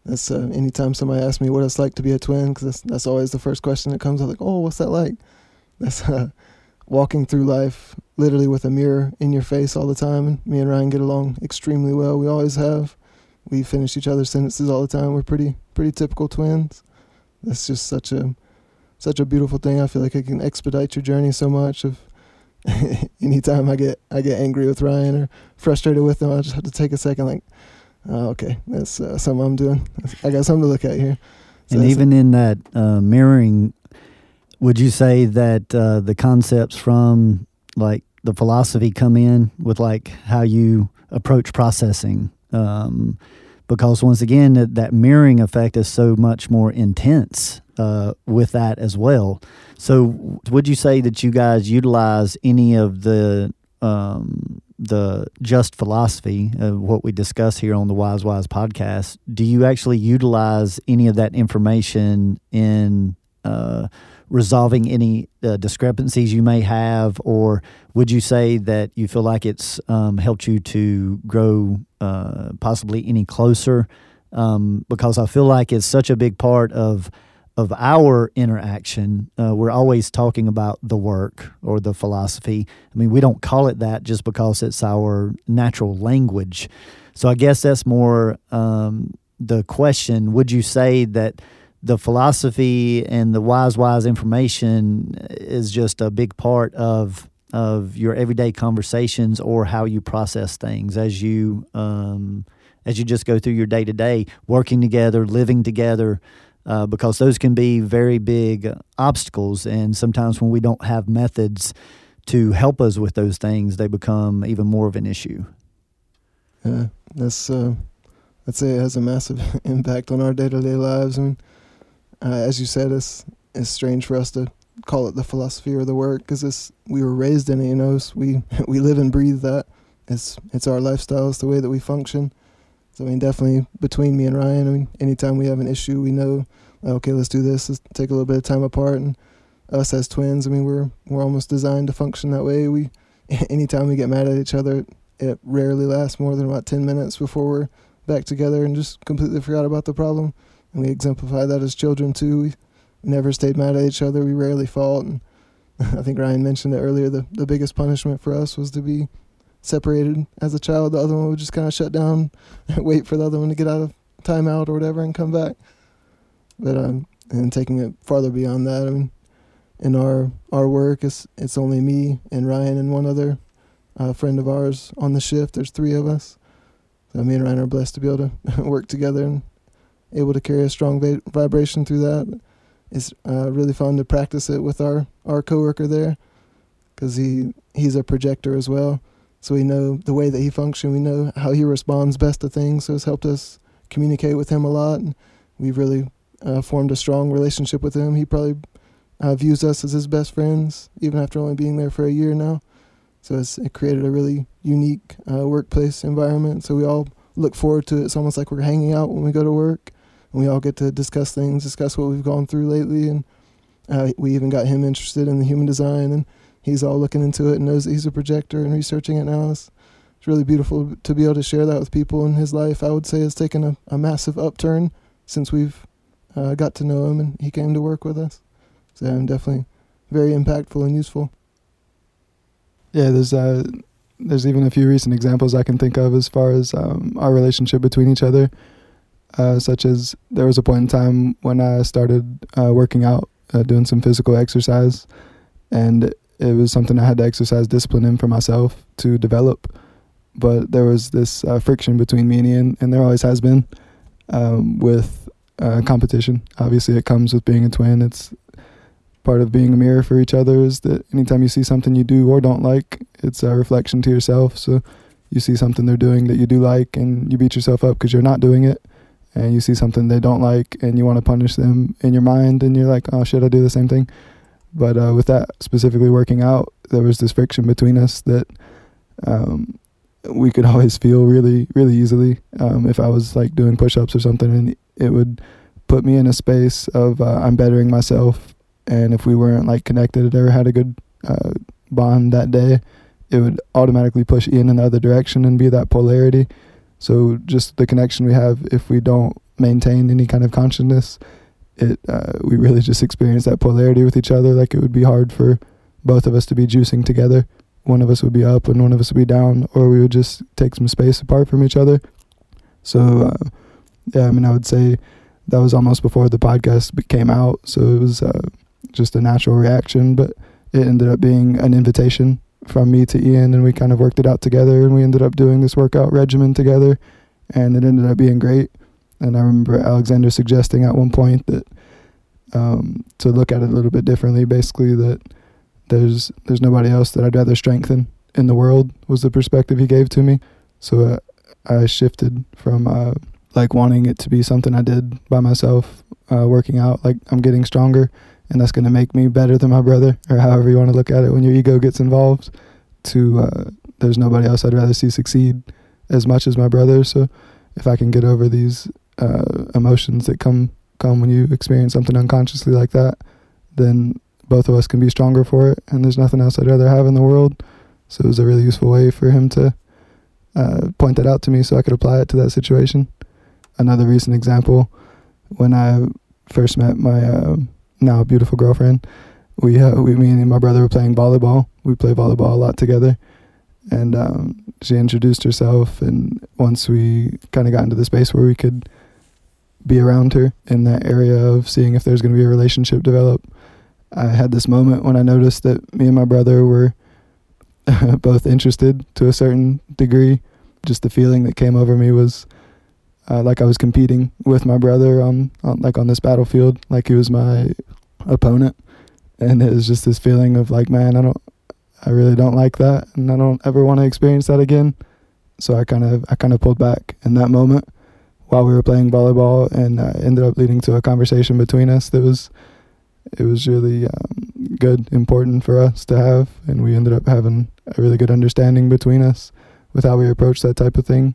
That's uh, anytime somebody asks me what it's like to be a twin, because that's, that's always the first question that comes. I'm like, oh, what's that like? That's uh, walking through life literally with a mirror in your face all the time. And me and Ryan get along extremely well. We always have. We finish each other's sentences all the time. We're pretty pretty typical twins. That's just such a such a beautiful thing. I feel like it can expedite your journey so much. Of anytime I get I get angry with Ryan or frustrated with him, I just have to take a second, like, oh, okay, that's uh, something I'm doing. I got something to look at here. So and even in that uh, mirroring, would you say that uh, the concepts from like the philosophy come in with like how you approach processing? Um, because once again, that, that mirroring effect is so much more intense uh, with that as well. So, would you say that you guys utilize any of the um, the just philosophy of what we discuss here on the Wise Wise podcast? Do you actually utilize any of that information in uh, resolving any uh, discrepancies you may have, or would you say that you feel like it's um, helped you to grow uh, possibly any closer? Um, because I feel like it's such a big part of of our interaction, uh, we're always talking about the work or the philosophy. I mean, we don't call it that just because it's our natural language. So I guess that's more um, the question. Would you say that the philosophy and the wise, wise information is just a big part of of your everyday conversations or how you process things as you um, as you just go through your day to day, working together, living together uh, because those can be very big obstacles. And sometimes when we don't have methods to help us with those things, they become even more of an issue. Yeah, that's uh, I'd say it has a massive impact on our day to day lives. I mean, uh, as you said, it's it's strange for us to call it the philosophy or the work because it's we were raised in it. You know, we we live and breathe that. It's it's our lifestyle. It's the way that we function. So I mean, definitely between me and Ryan, I mean, anytime we have an issue, we know, okay, let's do this. Let's take a little bit of time apart. And us as twins, I mean, we're we're almost designed to function that way. We, anytime we get mad at each other, it rarely lasts more than about ten minutes before we're back together and just completely forgot about the problem. And we exemplify that as children too. We never stayed mad at each other. We rarely fought. And I think Ryan mentioned it earlier. The the biggest punishment for us was to be separated as a child. The other one would just kind of shut down, wait for the other one to get out of timeout or whatever, and come back. But um, and taking it farther beyond that, I mean, in our our work, it's it's only me and Ryan and one other uh, friend of ours on the shift. There's three of us. So me and Ryan are blessed to be able to work together and able to carry a strong va- vibration through that. It's uh, really fun to practice it with our our coworker there, because he he's a projector as well so we know the way that he functions. We know how he responds best to things. So it's helped us communicate with him a lot. We've really uh, formed a strong relationship with him. He probably uh, views us as his best friends, even after only being there for a year now. So it created a really unique uh, workplace environment. So we all look forward to it. It's almost like we're hanging out when we go to work, and we all get to discuss things, discuss what we've gone through lately, and uh, we even got him interested in the human design and he's all looking into it and knows that he's a projector and researching it now. It's, it's really beautiful to be able to share that with people in his life. I would say has taken a, a massive upturn since we've uh, got to know him and he came to work with us. So I'm definitely very impactful and useful. Yeah, there's uh, there's even a few recent examples I can think of as far as um, our relationship between each other. Uh, such as there was a point in time when I started uh, working out, uh, doing some physical exercise, and it was something I had to exercise discipline in for myself to develop. But there was this uh, friction between me and Ian, and there always has been um, with uh, competition. Obviously, it comes with being a twin. It's part of being a mirror for each other. Is that anytime you see something you do or don't like, it's a reflection to yourself. So you see something they're doing that you do like, and you beat yourself up because you're not doing it. And you see something they don't like, and you want to punish them in your mind, and you're like, "Oh, should I do the same thing?" But uh, with that specifically working out, there was this friction between us that um, we could always feel really, really easily. Um, if I was like doing push ups or something, and it would put me in a space of uh, I'm bettering myself. And if we weren't like connected or had a good uh, bond that day, it would automatically push Ian in the other direction and be that polarity. So just the connection we have, if we don't maintain any kind of consciousness, it uh, we really just experienced that polarity with each other. Like it would be hard for both of us to be juicing together. One of us would be up and one of us would be down, or we would just take some space apart from each other. So, uh, yeah, I mean, I would say that was almost before the podcast came out. So it was uh, just a natural reaction, but it ended up being an invitation from me to Ian, and we kind of worked it out together, and we ended up doing this workout regimen together, and it ended up being great. And I remember Alexander suggesting at one point that um, to look at it a little bit differently. Basically, that there's there's nobody else that I'd rather strengthen in the world was the perspective he gave to me. So uh, I shifted from uh, like wanting it to be something I did by myself, uh, working out. Like I'm getting stronger, and that's going to make me better than my brother, or however you want to look at it when your ego gets involved. To uh, there's nobody else I'd rather see succeed as much as my brother. So if I can get over these uh, emotions that come come when you experience something unconsciously like that, then both of us can be stronger for it. And there's nothing else I'd rather have in the world. So it was a really useful way for him to uh, point that out to me so I could apply it to that situation. Another recent example, when I first met my uh, now beautiful girlfriend, we, uh, we, me and my brother were playing volleyball. We play volleyball a lot together. And um, she introduced herself. And once we kind of got into the space where we could be around her in that area of seeing if there's going to be a relationship develop. I had this moment when I noticed that me and my brother were both interested to a certain degree. Just the feeling that came over me was uh, like I was competing with my brother on, on like on this battlefield, like he was my opponent, and it was just this feeling of like, man, I don't, I really don't like that, and I don't ever want to experience that again. So I kind of, I kind of pulled back in that moment while we were playing volleyball, and uh, ended up leading to a conversation between us that was it was really um, good, important for us to have, and we ended up having a really good understanding between us with how we approach that type of thing,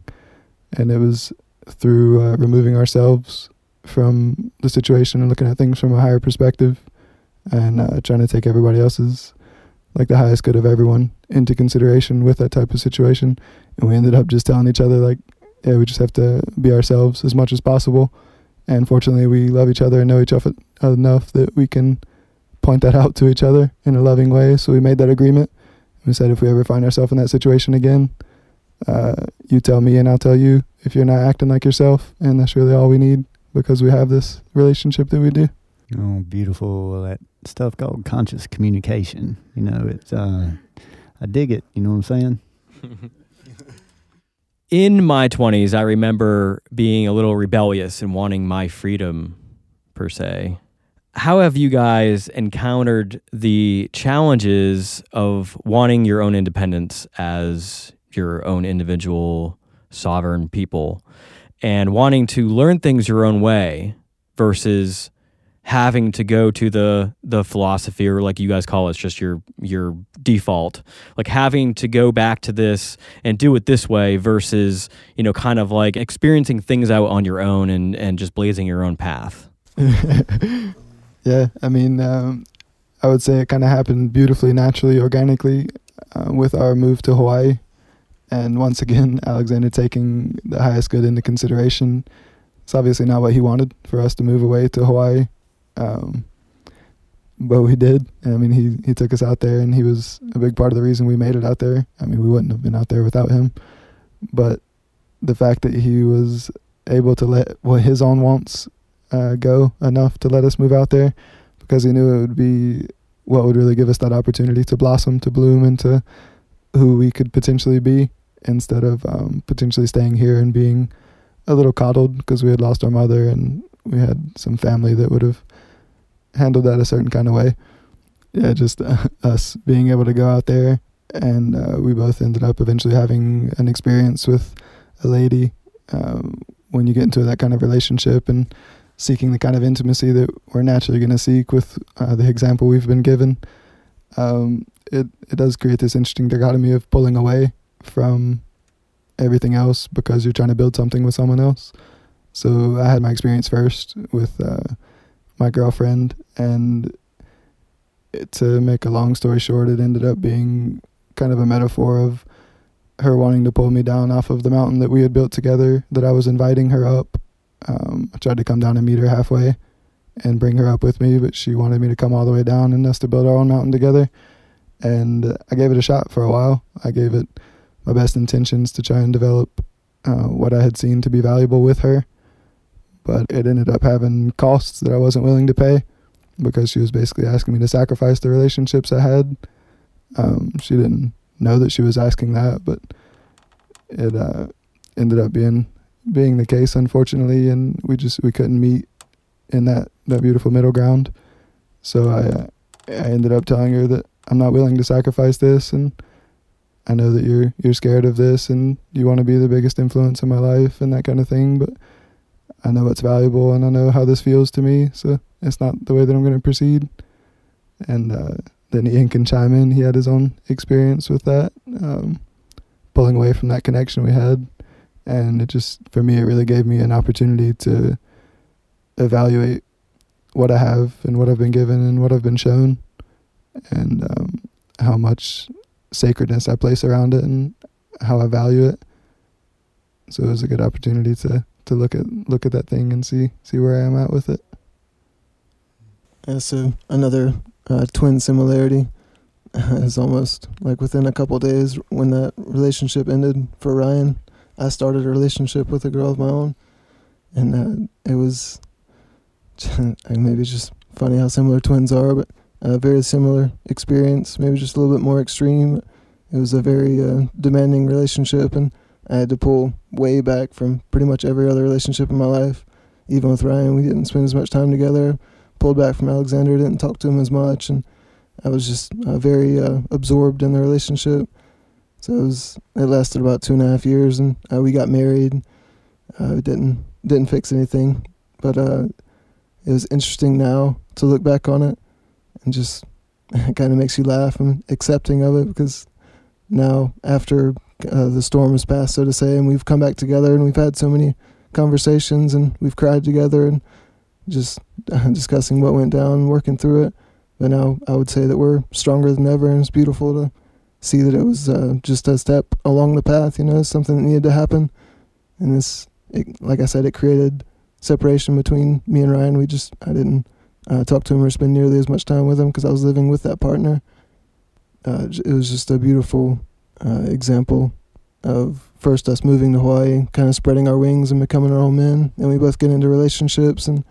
and it was through uh, removing ourselves from the situation and looking at things from a higher perspective, and uh, trying to take everybody else's like the highest good of everyone into consideration with that type of situation, and we ended up just telling each other like yeah, we just have to be ourselves as much as possible. And fortunately, we love each other and know each other enough that we can point that out to each other in a loving way. So we made that agreement. We said if we ever find ourselves in that situation again, uh, you tell me and I'll tell you if you're not acting like yourself. And that's really all we need because we have this relationship that we do. Oh, beautiful. That stuff called conscious communication. You know, it's, uh, I dig it. You know what I'm saying? in my 20s, I remember being a little rebellious and wanting my freedom, per se. How have you guys encountered the challenges of wanting your own independence as your own individual sovereign people and wanting to learn things your own way versus having to go to the the philosophy or like you guys call it, it's just your your default. Like having to go back to this and do it this way versus you know kind of like experiencing things out on your own and and just blazing your own path. Yeah i mean um, i would say it kind of happened beautifully naturally organically uh, with our move to hawaii. And once again alexander taking the highest good into consideration. It's obviously not what he wanted for us to move away to hawaii um, but we did. I mean, he he took us out there, and he was a big part of the reason we made it out there. I mean, we wouldn't have been out there without him. But the fact that he was able to let what his own wants uh, go enough to let us move out there, because he knew it would be what would really give us that opportunity to blossom, to bloom into who we could potentially be instead of um, potentially staying here and being a little coddled because we had lost our mother and we had some family that would have handled that a certain kind of way. Yeah, just uh, us being able to go out there, and uh, we both ended up eventually having an experience with a lady. Um, when you get into that kind of relationship and seeking the kind of intimacy that we're naturally going to seek with uh, the example we've been given, um, it it does create this interesting dichotomy of pulling away from everything else because you're trying to build something with someone else. So I had my experience first with uh, my girlfriend, and to make a long story short, it ended up being kind of a metaphor of her wanting to pull me down off of the mountain that we had built together. That I was inviting her up. Um, I tried to come down and meet her halfway and bring her up with me, but she wanted me to come all the way down and us to build our own mountain together. And I gave it a shot for a while. I gave it my best intentions to try and develop uh, what I had seen to be valuable with her. But it ended up having costs that I wasn't willing to pay because she was basically asking me to sacrifice the relationships I had. Um, she didn't know that she was asking that, but it uh, ended up being being the case, unfortunately, and we just we couldn't meet in that that beautiful middle ground. So I uh, I ended up telling her that I'm not willing to sacrifice this, and I know that you're you're scared of this and you want to be the biggest influence in my life and that kind of thing, but I know it's valuable and I know how this feels to me, so it's not the way that I'm going to proceed. And uh, then Ian can chime in. He had his own experience with that, um, pulling away from that connection we had, and it just for me it really gave me an opportunity to evaluate what I have and what I've been given and what I've been shown, and um, how much sacredness I place around it and how I value it. So it was a good opportunity to to look at look at that thing and see see where I am at with it. Yeah, so another uh, twin similarity is almost like within a couple days when that relationship ended for Ryan. I started a relationship with a girl of my own, and uh, it was maybe just funny how similar twins are, but a very similar experience, maybe just a little bit more extreme. It was a very uh, demanding relationship, and I had to pull way back from pretty much every other relationship in my life. Even with Ryan, we didn't spend as much time together. Pulled back from Alexander, didn't talk to him as much, and I was just uh, very uh, absorbed in the relationship. So it was it lasted about two and a half years, and uh, we got married. Uh, didn't didn't fix anything, but uh, it was interesting now to look back on it and just it kind of makes you laugh and accepting of it because now after uh, the storm has passed, so to say, and we've come back together and we've had so many conversations and we've cried together and just discussing what went down, working through it. But now I would say that we're stronger than ever, and it's beautiful to see that it was uh, just a step along the path. You know, something that needed to happen, and this, it, like I said, it created separation between me and Ryan. We just I didn't uh, talk to him or spend nearly as much time with him because I was living with that partner. Uh, it was just a beautiful uh, example of first us moving to Hawaii, kind of spreading our wings and becoming our own men. And we both get into relationships and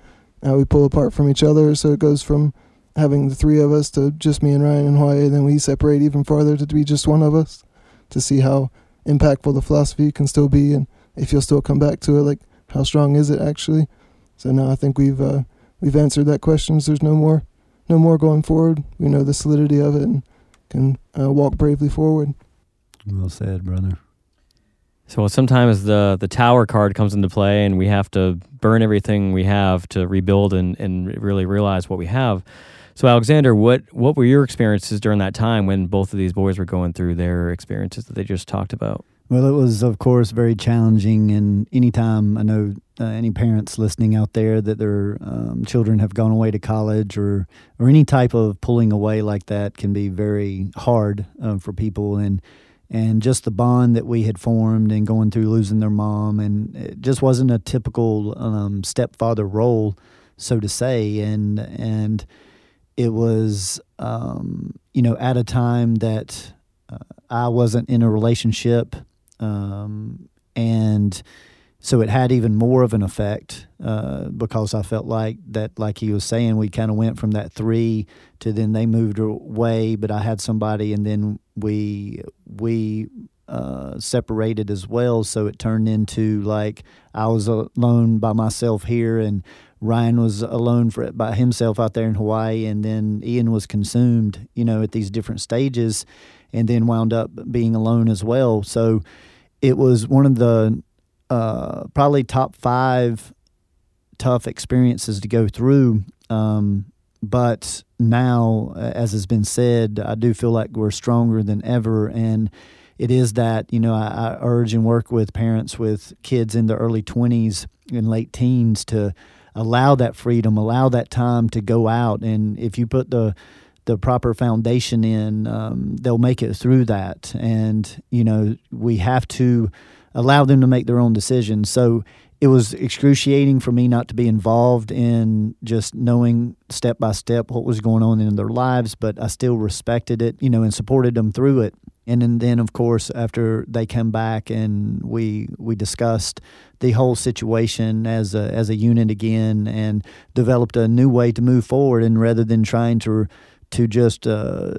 how we pull apart from each other. So it goes from having the three of us to just me and Ryan in Hawaii. And then we separate even farther to be just one of us to see how impactful the philosophy can still be. And if you'll still come back to it, like how strong is it actually? So now I think we've uh, we've answered that question. So there's no more no more going forward. We know the solidity of it and can uh, walk bravely forward. Well said, brother. So sometimes the the tower card comes into play, and we have to burn everything we have to rebuild and, and really realize what we have. So Alexander, what what were your experiences during that time when both of these boys were going through their experiences that they just talked about? Well, it was, of course, very challenging. And anytime I know uh, any parents listening out there that their um, children have gone away to college or or any type of pulling away like that can be very hard uh, for people. And and just the bond that we had formed and going through losing their mom, and it just wasn't a typical um, stepfather role, so to say. And and it was, um, you know, at a time that uh, I wasn't in a relationship um, and so it had even more of an effect uh, because I felt like that, like he was saying, we kind of went from that three to then they moved away, but I had somebody, and then we we uh, separated as well. So it turned into like I was alone by myself here, and Ryan was alone for by himself out there in Hawaii, and then Ian was consumed, you know, at these different stages, and then wound up being alone as well. So it was one of the uh, probably top five tough experiences to go through. Um, but now, as has been said, I do feel like we're stronger than ever. And it is that, you know, I, I urge and work with parents with kids in the early 20s and late teens to allow that freedom, allow that time to go out. And if you put the the proper foundation in, um, they'll make it through that. And you know, we have to allow them to make their own decisions. So it was excruciating for me not to be involved in just knowing step by step what was going on in their lives, but I still respected it, you know, and supported them through it. And then, then of course, after they come back and we we discussed the whole situation as a as a unit again, and developed a new way to move forward. And rather than trying to to just uh,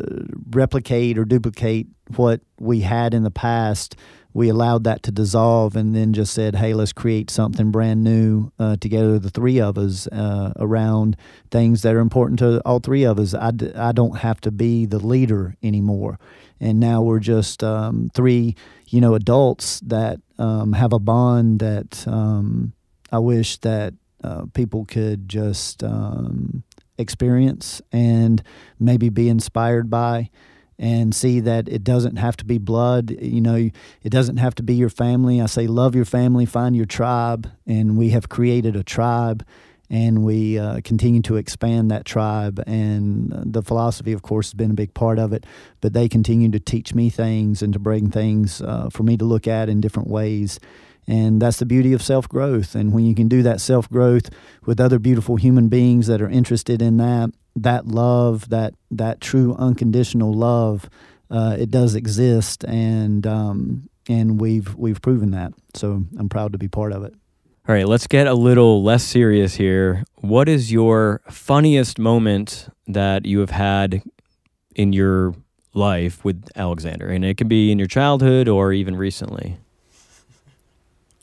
replicate or duplicate what we had in the past, we allowed that to dissolve and then just said, hey, let's create something brand new uh, together, the three of us, uh, around things that are important to all three of us. I d- I don't have to be the leader anymore. And now we're just um, three, you know, adults that um, have a bond that um, I wish that uh, people could just um, experience and maybe be inspired by and see that it doesn't have to be blood. You know, it doesn't have to be your family. I say, love your family, find your tribe. And we have created a tribe and we uh, continue to expand that tribe. And the philosophy, of course, has been a big part of it. But they continue to teach me things and to bring things uh, for me to look at in different ways. And that's the beauty of self growth. And when you can do that self growth with other beautiful human beings that are interested in that, that love, that that true unconditional love, uh, it does exist, and um, and we've we've proven that. So I'm proud to be part of it. All right, let's get a little less serious here. What is your funniest moment that you have had in your life with Alexander? And it can be in your childhood or even recently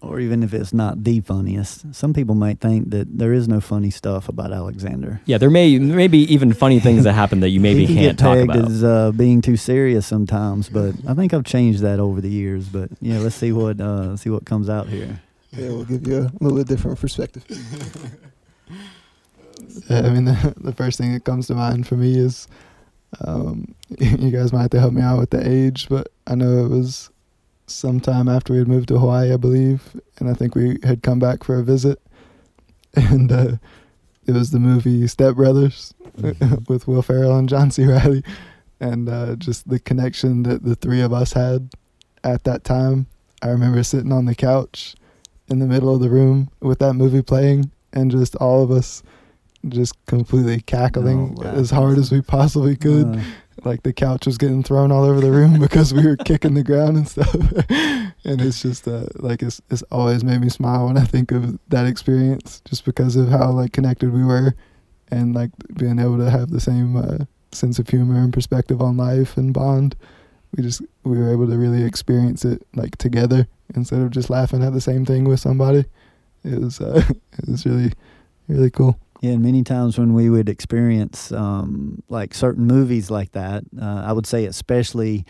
or even if it's not the funniest. Some people might think that there is no funny stuff about Alexander. Yeah, there may maybe even funny things that happen that you maybe he can't talk about. As uh, being too serious sometimes, but I think I've changed that over the years. But yeah, let's see what uh, see what comes out here. Yeah, we'll give you a little bit different perspective. yeah, I mean the, the first thing that comes to mind for me is um, you guys might have to help me out with the age, but I know it was sometime after we had moved to Hawaii, I believe, and I think we had come back for a visit, and uh, it was the movie Step Brothers mm-hmm. with Will Ferrell and John C. Reilly, and uh, just the connection that the three of us had at that time. I remember sitting on the couch in the middle of the room with that movie playing, and just all of us just completely cackling oh, as hard as we possibly could. Uh like the couch was getting thrown all over the room because we were kicking the ground and stuff. and it's just uh, like it's it's always made me smile when I think of that experience, just because of how like connected we were, and like being able to have the same uh, sense of humor and perspective on life and bond. We just we were able to really experience it like together instead of just laughing at the same thing with somebody. It was uh, it was really really cool. Yeah, and many times when we would experience um, like certain movies like that, uh, I would say especially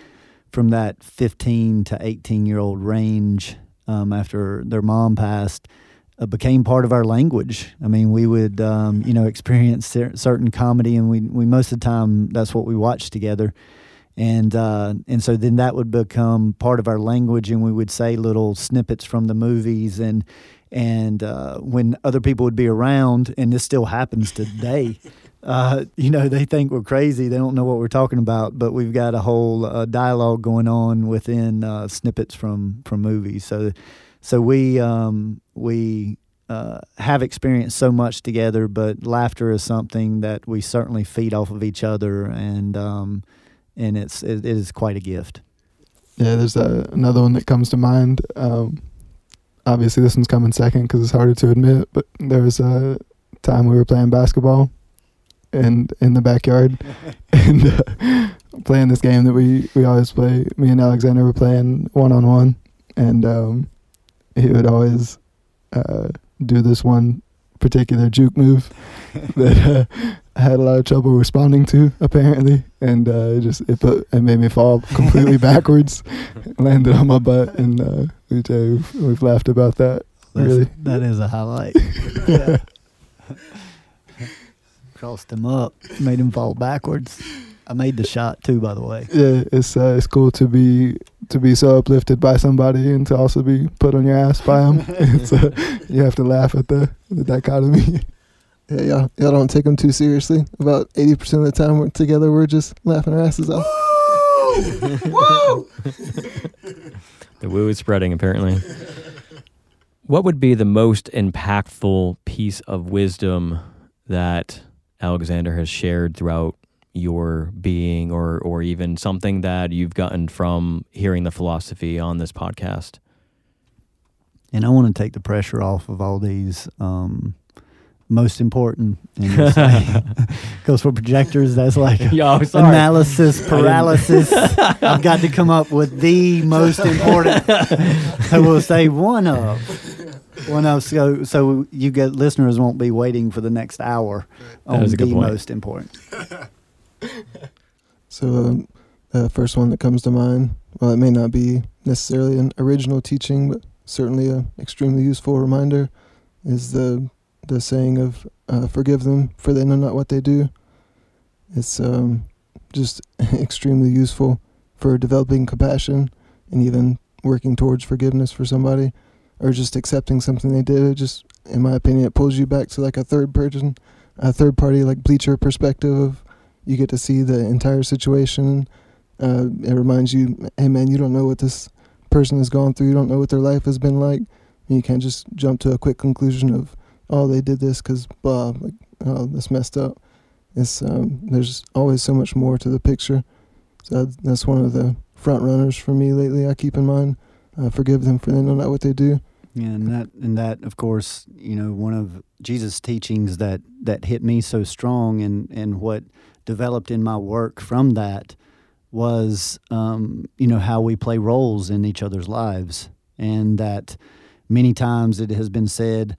from that 15 to 18 year old range um, after their mom passed, uh, became part of our language. I mean, we would um, you know experience certain comedy, and we we most of the time that's what we watched together. And uh, and so then that would become part of our language, and we would say little snippets from the movies, and and uh, when other people would be around, and this still happens today, uh, you know, they think we're crazy. They don't know what we're talking about, but we've got a whole uh, dialogue going on within uh, snippets from from movies. So, so we um, we uh, have experienced so much together, but laughter is something that we certainly feed off of each other, and um, and it's it, it is quite a gift. Yeah, there's a, another one that comes to mind. Um, obviously this one's coming second because it's harder to admit. But there was a time we were playing basketball, and in the backyard, and uh, playing this game that we we always play. Me and Alexander were playing one on one, and um, he would always uh, do this one particular juke move that uh, I had a lot of trouble responding to apparently, and uh, it just it put it made me fall completely backwards, landed on my butt, and uh, we we've, we've laughed about that. That's- really, that is a highlight. Crossed him up, made him fall backwards. I made the shot too, by the way. yeah, it's uh, it's cool to be to be so uplifted by somebody and to also be put on your ass by them. it's, uh, you have to laugh at the, the dichotomy. Yeah, y'all, y'all don't take them too seriously. About 80% of the time we're together, we're just laughing our asses off. The woo is spreading, apparently. what would be the most impactful piece of wisdom that Alexander has shared throughout your being, or, or even something that you've gotten from hearing the philosophy on this podcast? And I want to take the pressure off of all these um, most important. Because for projectors, that's like Yeah, analysis paralysis. I've got to come up with the most important. I will say one of. One of so so you get listeners won't be waiting for the next hour That on a the good point. most important. So, um, the first one that comes to mind, well, it may not be necessarily an original teaching, but certainly an extremely useful reminder, is the the saying of uh, "Forgive them, for they know not what they do." It's um, just extremely useful for developing compassion and even working towards forgiveness for somebody, or just accepting something they did. It just, in my opinion, it pulls you back to like a third person, a third party like bleacher perspective of you get to see the entire situation. Uh, it reminds you, hey man, you don't know what this person has gone through. You don't know what their life has been like. And you can't just jump to a quick conclusion of, oh, they did this because blah, like, oh, this messed up. It's um, there's always so much more to the picture. So that's one of the front runners for me lately. I keep in mind, uh, forgive them for they know not what they do. Yeah, and that and that of course, you know, one of Jesus' teachings that that hit me so strong and and what developed in my work from that was um, you know how we play roles in each other's lives and that many times it has been said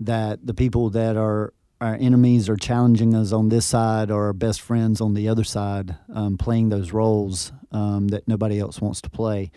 that the people that are our enemies are challenging us on this side or our best friends on the other side um, playing those roles um, that nobody else wants to play.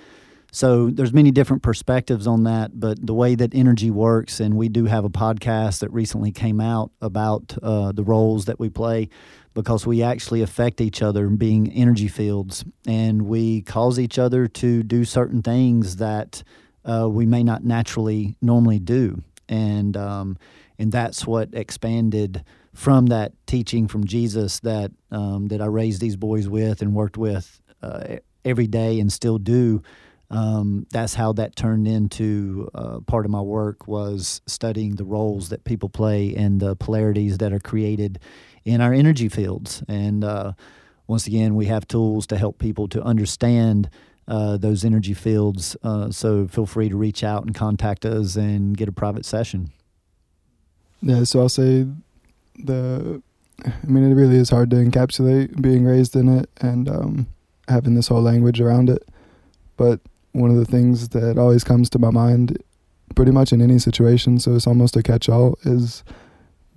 So there's many different perspectives on that, but the way that energy works, and we do have a podcast that recently came out about uh, the roles that we play, because we actually affect each other being energy fields, and we cause each other to do certain things that uh, we may not naturally normally do, and um, and that's what expanded from that teaching from Jesus that um, that I raised these boys with and worked with uh, every day and still do um, that's how that turned into uh, part of my work was studying the roles that people play and the polarities that are created in our energy fields. And uh, once again, we have tools to help people to understand uh, those energy fields. Uh, so feel free to reach out and contact us and get a private session. Yeah, so I'll say the. I mean, it really is hard to encapsulate being raised in it and um, having this whole language around it. But one of the things that always comes to my mind, pretty much in any situation, so it's almost a catch all, is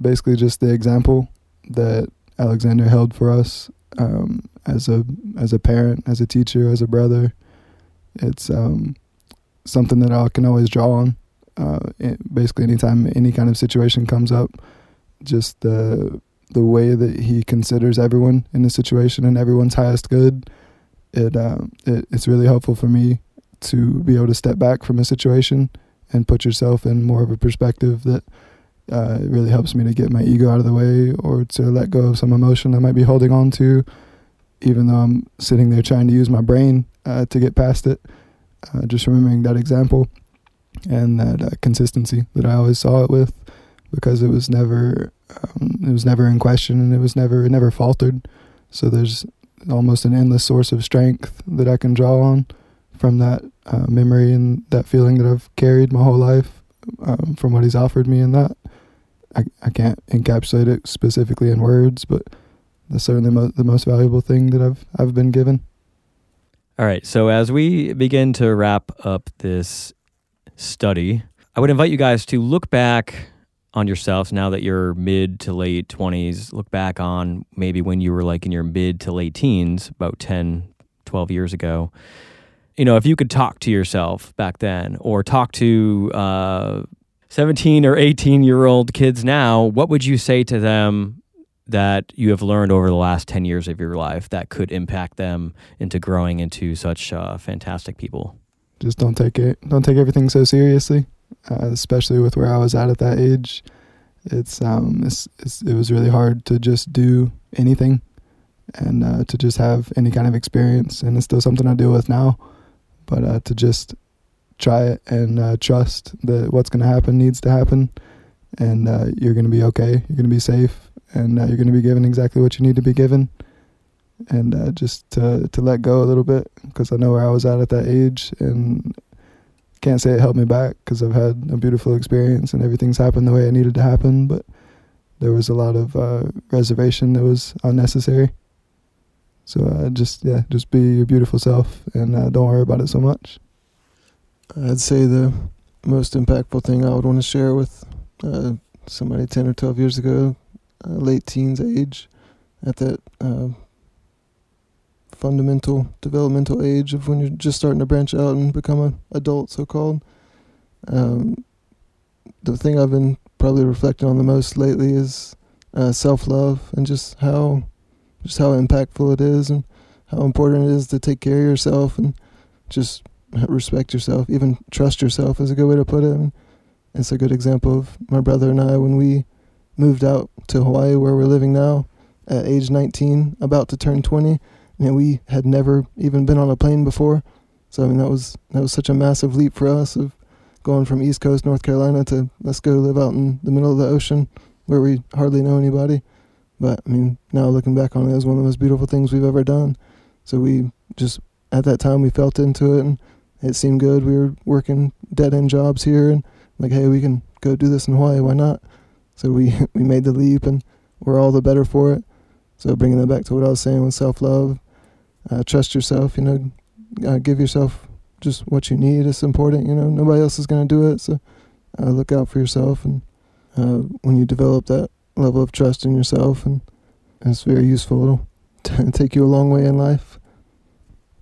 basically just the example that Alexander held for us um, as a as a parent, as a teacher, as a brother. It's um, something that I can always draw on uh, basically anytime any kind of situation comes up, just the the way that he considers everyone in the situation and everyone's highest good, it, um, it it's really helpful for me to be able to step back from a situation and put yourself in more of a perspective that uh, it really helps me to get my ego out of the way or to let go of some emotion I might be holding on to, even though I'm sitting there trying to use my brain uh, to get past it. Uh, just remembering that example and that uh, consistency that I always saw it with, because it was never um, it was never in question and it was never it never faltered. So there's almost an endless source of strength that I can draw on from that uh, memory and that feeling that I've carried my whole life um, from what he's offered me in that. I, I can't encapsulate it specifically in words, but that's certainly mo- the most valuable thing that I've I've been given. All right. So as we begin to wrap up this study, I would invite you guys to look back on yourselves now that you're mid to late 20s. Look back on maybe when you were like in your mid to late teens, about 10, 12 years ago. You know, if you could talk to yourself back then or talk to uh, 17 or 18 year old kids now, what would you say to them that you have learned over the last 10 years of your life that could impact them into growing into such uh, fantastic people? Just don't take it, don't take everything so seriously, uh, especially with where I was at at that age. It's, um, it's, it's, it was really hard to just do anything and uh, to just have any kind of experience. And it's still something I deal with now, but uh, to just try it and uh, trust that what's going to happen needs to happen and uh, you're going to be okay. You're going to be safe and uh, you're going to be given exactly what you need to be given. And uh, just to to let go a little bit because I know where I was at at that age, and can't say it helped me back because I've had a beautiful experience and everything's happened the way it needed to happen. But there was a lot of uh, reservation that was unnecessary. So uh, just yeah, just be your beautiful self and uh, don't worry about it so much. I'd say the most impactful thing I would want to share with uh, somebody 10 or 12 years ago uh, late teens age, at that uh, fundamental developmental age of when you're just starting to branch out and become an adult, so called. Um, the thing I've been probably reflecting on the most lately is uh, self love and just how just how impactful it is and how important it is to take care of yourself and just respect yourself, even trust yourself is a good way to put it. And it's a good example of my brother and I when we moved out to Hawaii where we're living now at age 19, about to turn 20, and we had never even been on a plane before. So I mean that was that was such a massive leap for us of going from East Coast North Carolina to let's go live out in the middle of the ocean where we hardly know anybody. But I mean now looking back on it, it was one of the most beautiful things we've ever done. So we just at that time we felt into it and it seemed good. We were working dead end jobs here and like hey we can go do this in Hawaii, why not? So we we made the leap, and we're all the better for it. So bringing that back to what I was saying with self love, uh, trust yourself. You know, uh, give yourself just what you need. It's important. You know, nobody else is gonna do it. So uh, look out for yourself, and uh, when you develop that level of trust in yourself, and it's very useful. It'll take you a long way in life.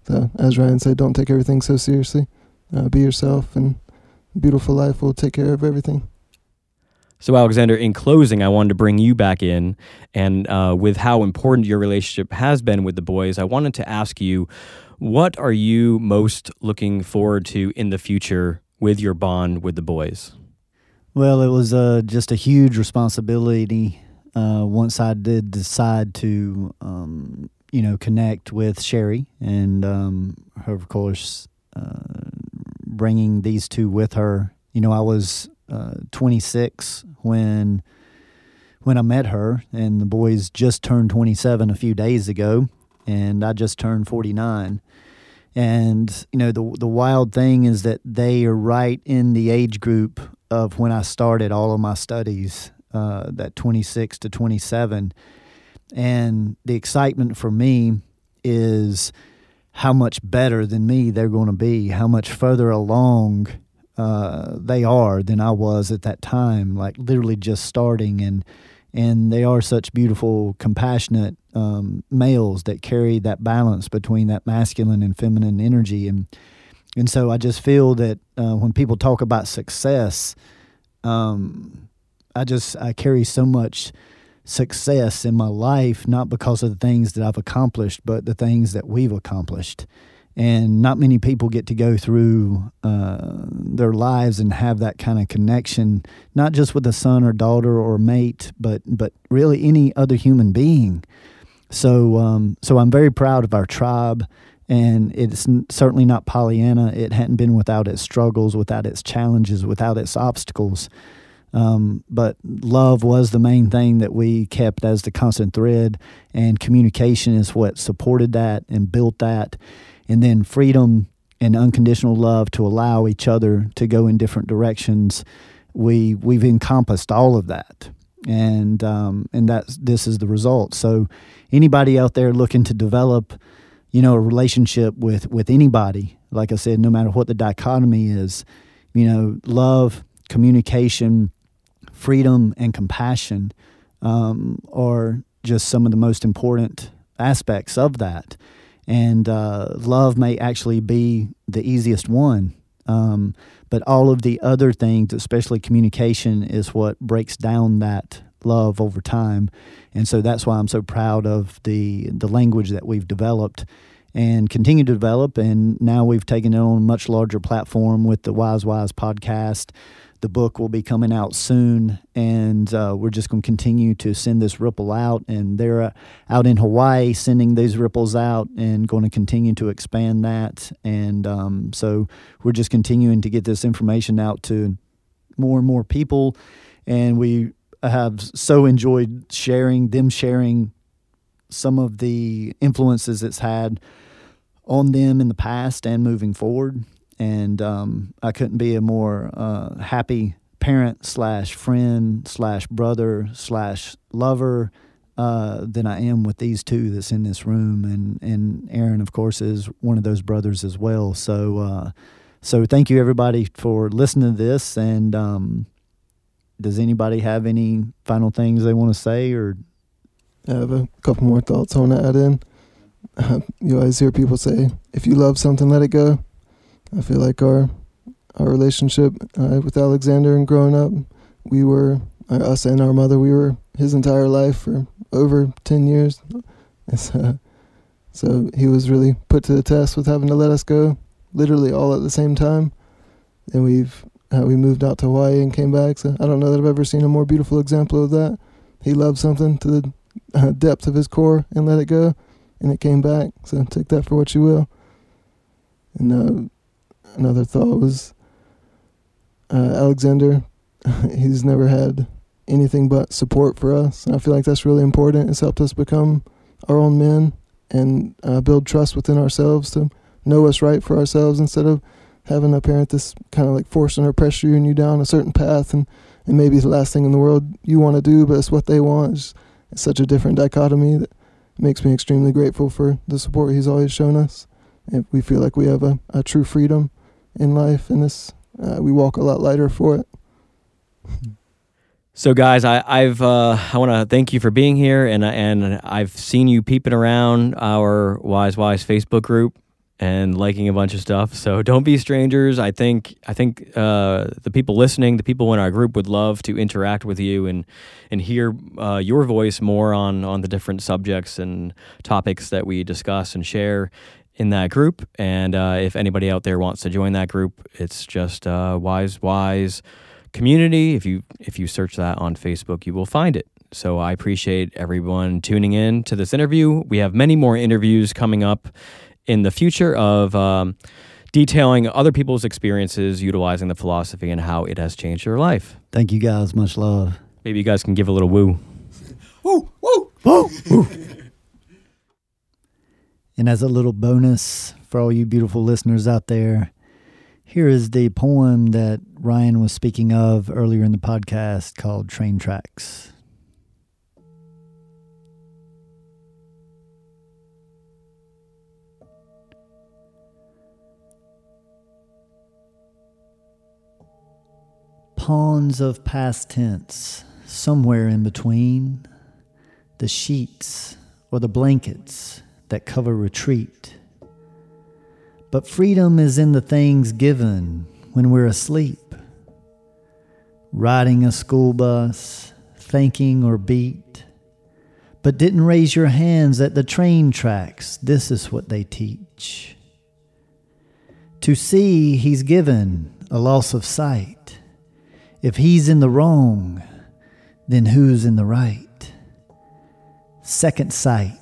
So as Ryan said, don't take everything so seriously. Uh, be yourself, and beautiful life will take care of everything. So, Alexander, in closing, I wanted to bring you back in. And uh, with how important your relationship has been with the boys, I wanted to ask you what are you most looking forward to in the future with your bond with the boys? Well, it was uh, just a huge responsibility uh, once I did decide to, um, you know, connect with Sherry and, um, her, of course, uh, bringing these two with her. You know, I was uh, 26 when when I met her, and the boys just turned 27 a few days ago, and I just turned 49. And you know the the wild thing is that they are right in the age group of when I started all of my studies, uh, that 26 to 27. And the excitement for me is how much better than me they're going to be, how much further along uh, they are than I was at that time, like literally just starting. And and they are such beautiful, compassionate um, males that carry that balance between that masculine and feminine energy, and and so I just feel that uh, when people talk about success, um, I just I carry so much success in my life, not because of the things that I've accomplished, but the things that we've accomplished and not many people get to go through uh, their lives and have that kind of connection, not just with a son or daughter or mate, but but really any other human being. So um, so I'm very proud of our tribe, and it's certainly not Pollyanna. It hadn't been without its struggles, without its challenges, without its obstacles. Um, but love was the main thing that we kept as the constant thread, and communication is what supported that and built that and then freedom and unconditional love to allow each other to go in different directions, we we've encompassed all of that, and um, and that's this is the result. So, anybody out there looking to develop, you know, a relationship with with anybody, like I said, no matter what the dichotomy is, you know, love, communication, freedom, and compassion um, are just some of the most important aspects of that. And uh, love may actually be the easiest one. Um, but all of the other things, especially communication, is what breaks down that love over time. And so that's why I'm so proud of the the language that we've developed and continue to develop. And now we've taken it on a much larger platform with the Wise Whys podcast. The book will be coming out soon, and uh, we're just going to continue to send this ripple out. And they're uh, out in Hawaii sending these ripples out and going to continue to expand that. And um, so we're just continuing to get this information out to more and more people. And we have so enjoyed sharing them sharing some of the influences it's had on them in the past and moving forward. And um, I couldn't be a more uh, happy parent slash friend slash brother slash lover uh, than I am with these two that's in this room. And and Aaron, of course, is one of those brothers as well. So uh, so thank you everybody for listening to this. And um, does anybody have any final things they want to say or? I have a couple more thoughts I want to add in. you always hear people say, "If you love something, let it go." I feel like our our relationship uh, with Alexander and growing up, we were uh, us and our mother. We were his entire life for over ten years. Uh, so he was really put to the test with having to let us go, literally all at the same time. And we've uh, we moved out to Hawaii and came back. So I don't know that I've ever seen a more beautiful example of that. He loved something to the uh, depth of his core and let it go and it came back. So take that for what you will. And uh, another thought was uh, Alexander. he's never had anything but support for us, and I feel like that's really important. It's helped us become our own men and uh, build trust within ourselves to know what's right for ourselves instead of having a parent that's kind of like forcing or pressuring you down a certain path and, and maybe the last thing in the world you want to do, but it's what they want. It's, it's such a different dichotomy that makes me extremely grateful for the support he's always shown us. And we feel like we have a, a true freedom in life, and this uh, we walk a lot lighter for it. So, guys, I, I've uh, I want to thank you for being here, and and I've seen you peeping around our Wise Whys Facebook group and liking a bunch of stuff. So don't be strangers. I think I think uh, the people listening, the people in our group, would love to interact with you and and hear uh, your voice more on on the different subjects and topics that we discuss and share in that group. And uh, if anybody out there wants to join that group, it's just uh, Wise Whys Community. If you if you search that on Facebook, you will find it. So I appreciate everyone tuning in to this interview. We have many more interviews coming up in the future of um, detailing other people's experiences utilizing the philosophy and how it has changed their life. Thank you guys. Much love. Maybe you guys can give a little woo. woo, woo, woo, woo. And as a little bonus for all you beautiful listeners out there, here is the poem that Ryan was speaking of earlier in the podcast called Train Tracks. pawns of past tense, somewhere in between the sheets or the blankets that cover retreat. But freedom is in the things given when we're asleep. Riding a school bus, thinking or beat, but didn't raise your hands at the train tracks. This is what they teach. To see, he's given a loss of sight if he's in the wrong, then who's in the right? Second sight,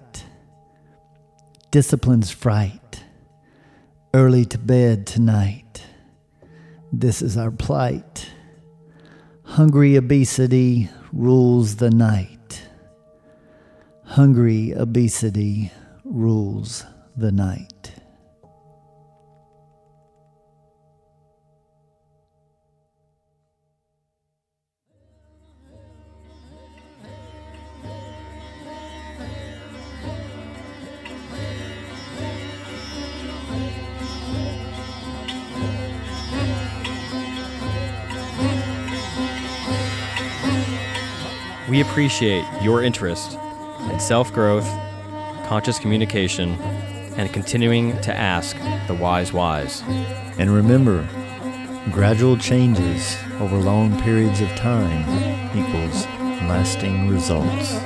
discipline's fright, early to bed tonight. This is our plight. Hungry obesity rules the night. Hungry obesity rules the night. We appreciate your interest in self growth, conscious communication, and continuing to ask the wise whys. And remember, gradual changes over long periods of time equals lasting results.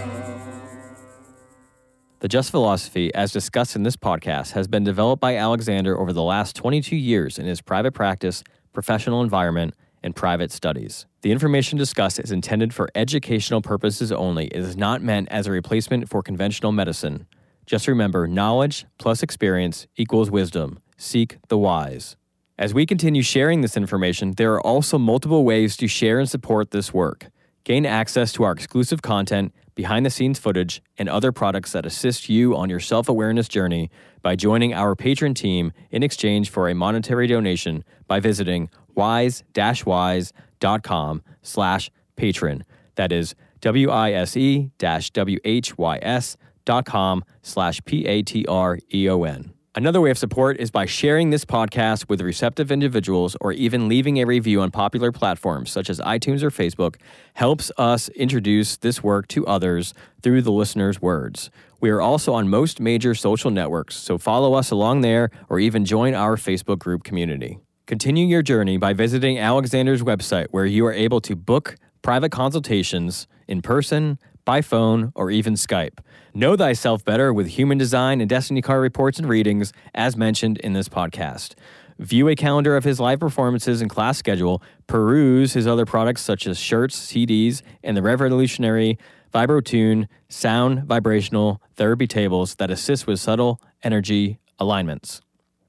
The Just Philosophy, as discussed in this podcast, has been developed by Alexander over the last 22 years in his private practice, professional environment, and private studies. The information discussed is intended for educational purposes only. It is not meant as a replacement for conventional medicine. Just remember knowledge plus experience equals wisdom. Seek the wise. As we continue sharing this information, there are also multiple ways to share and support this work. Gain access to our exclusive content, behind the scenes footage, and other products that assist you on your self awareness journey by joining our Patreon team in exchange for a monetary donation by visiting wise-whys.com slash patreon. That is W-I-S-E dash W-H-Y-S dot com slash P-A-T-R-E-O-N. Another way of support is by sharing this podcast with receptive individuals or even leaving a review on popular platforms such as iTunes or Facebook helps us introduce this work to others through the listener's words. We are also on most major social networks, so follow us along there or even join our Facebook group community. Continue your journey by visiting Alexander's website where you are able to book private consultations in person, by phone, or even Skype. Know thyself better with human design and destiny card reports and readings, as mentioned in this podcast. View a calendar of his live performances and class schedule, peruse his other products such as shirts, CDs, and the revolutionary VibroTune sound vibrational therapy tables that assist with subtle energy alignments.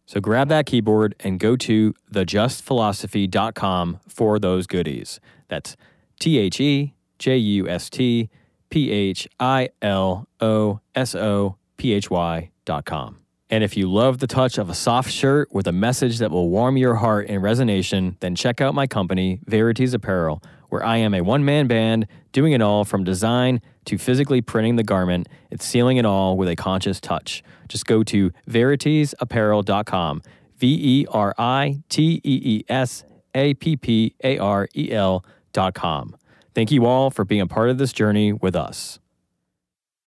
So grab that keyboard and go to thejustphilosophy.com for those goodies. That's T H E J U S T P H I L O S O P H Y dot com. And if you love the touch of a soft shirt with a message that will warm your heart in resonation, then check out my company, Veritees Apparel, where I am a one man band doing it all from design to physically printing the garment and sealing it all with a conscious touch. Just go to veriteesapparel.com, V E R I T E E S A P P A R E L.com. Thank you all for being a part of this journey with us.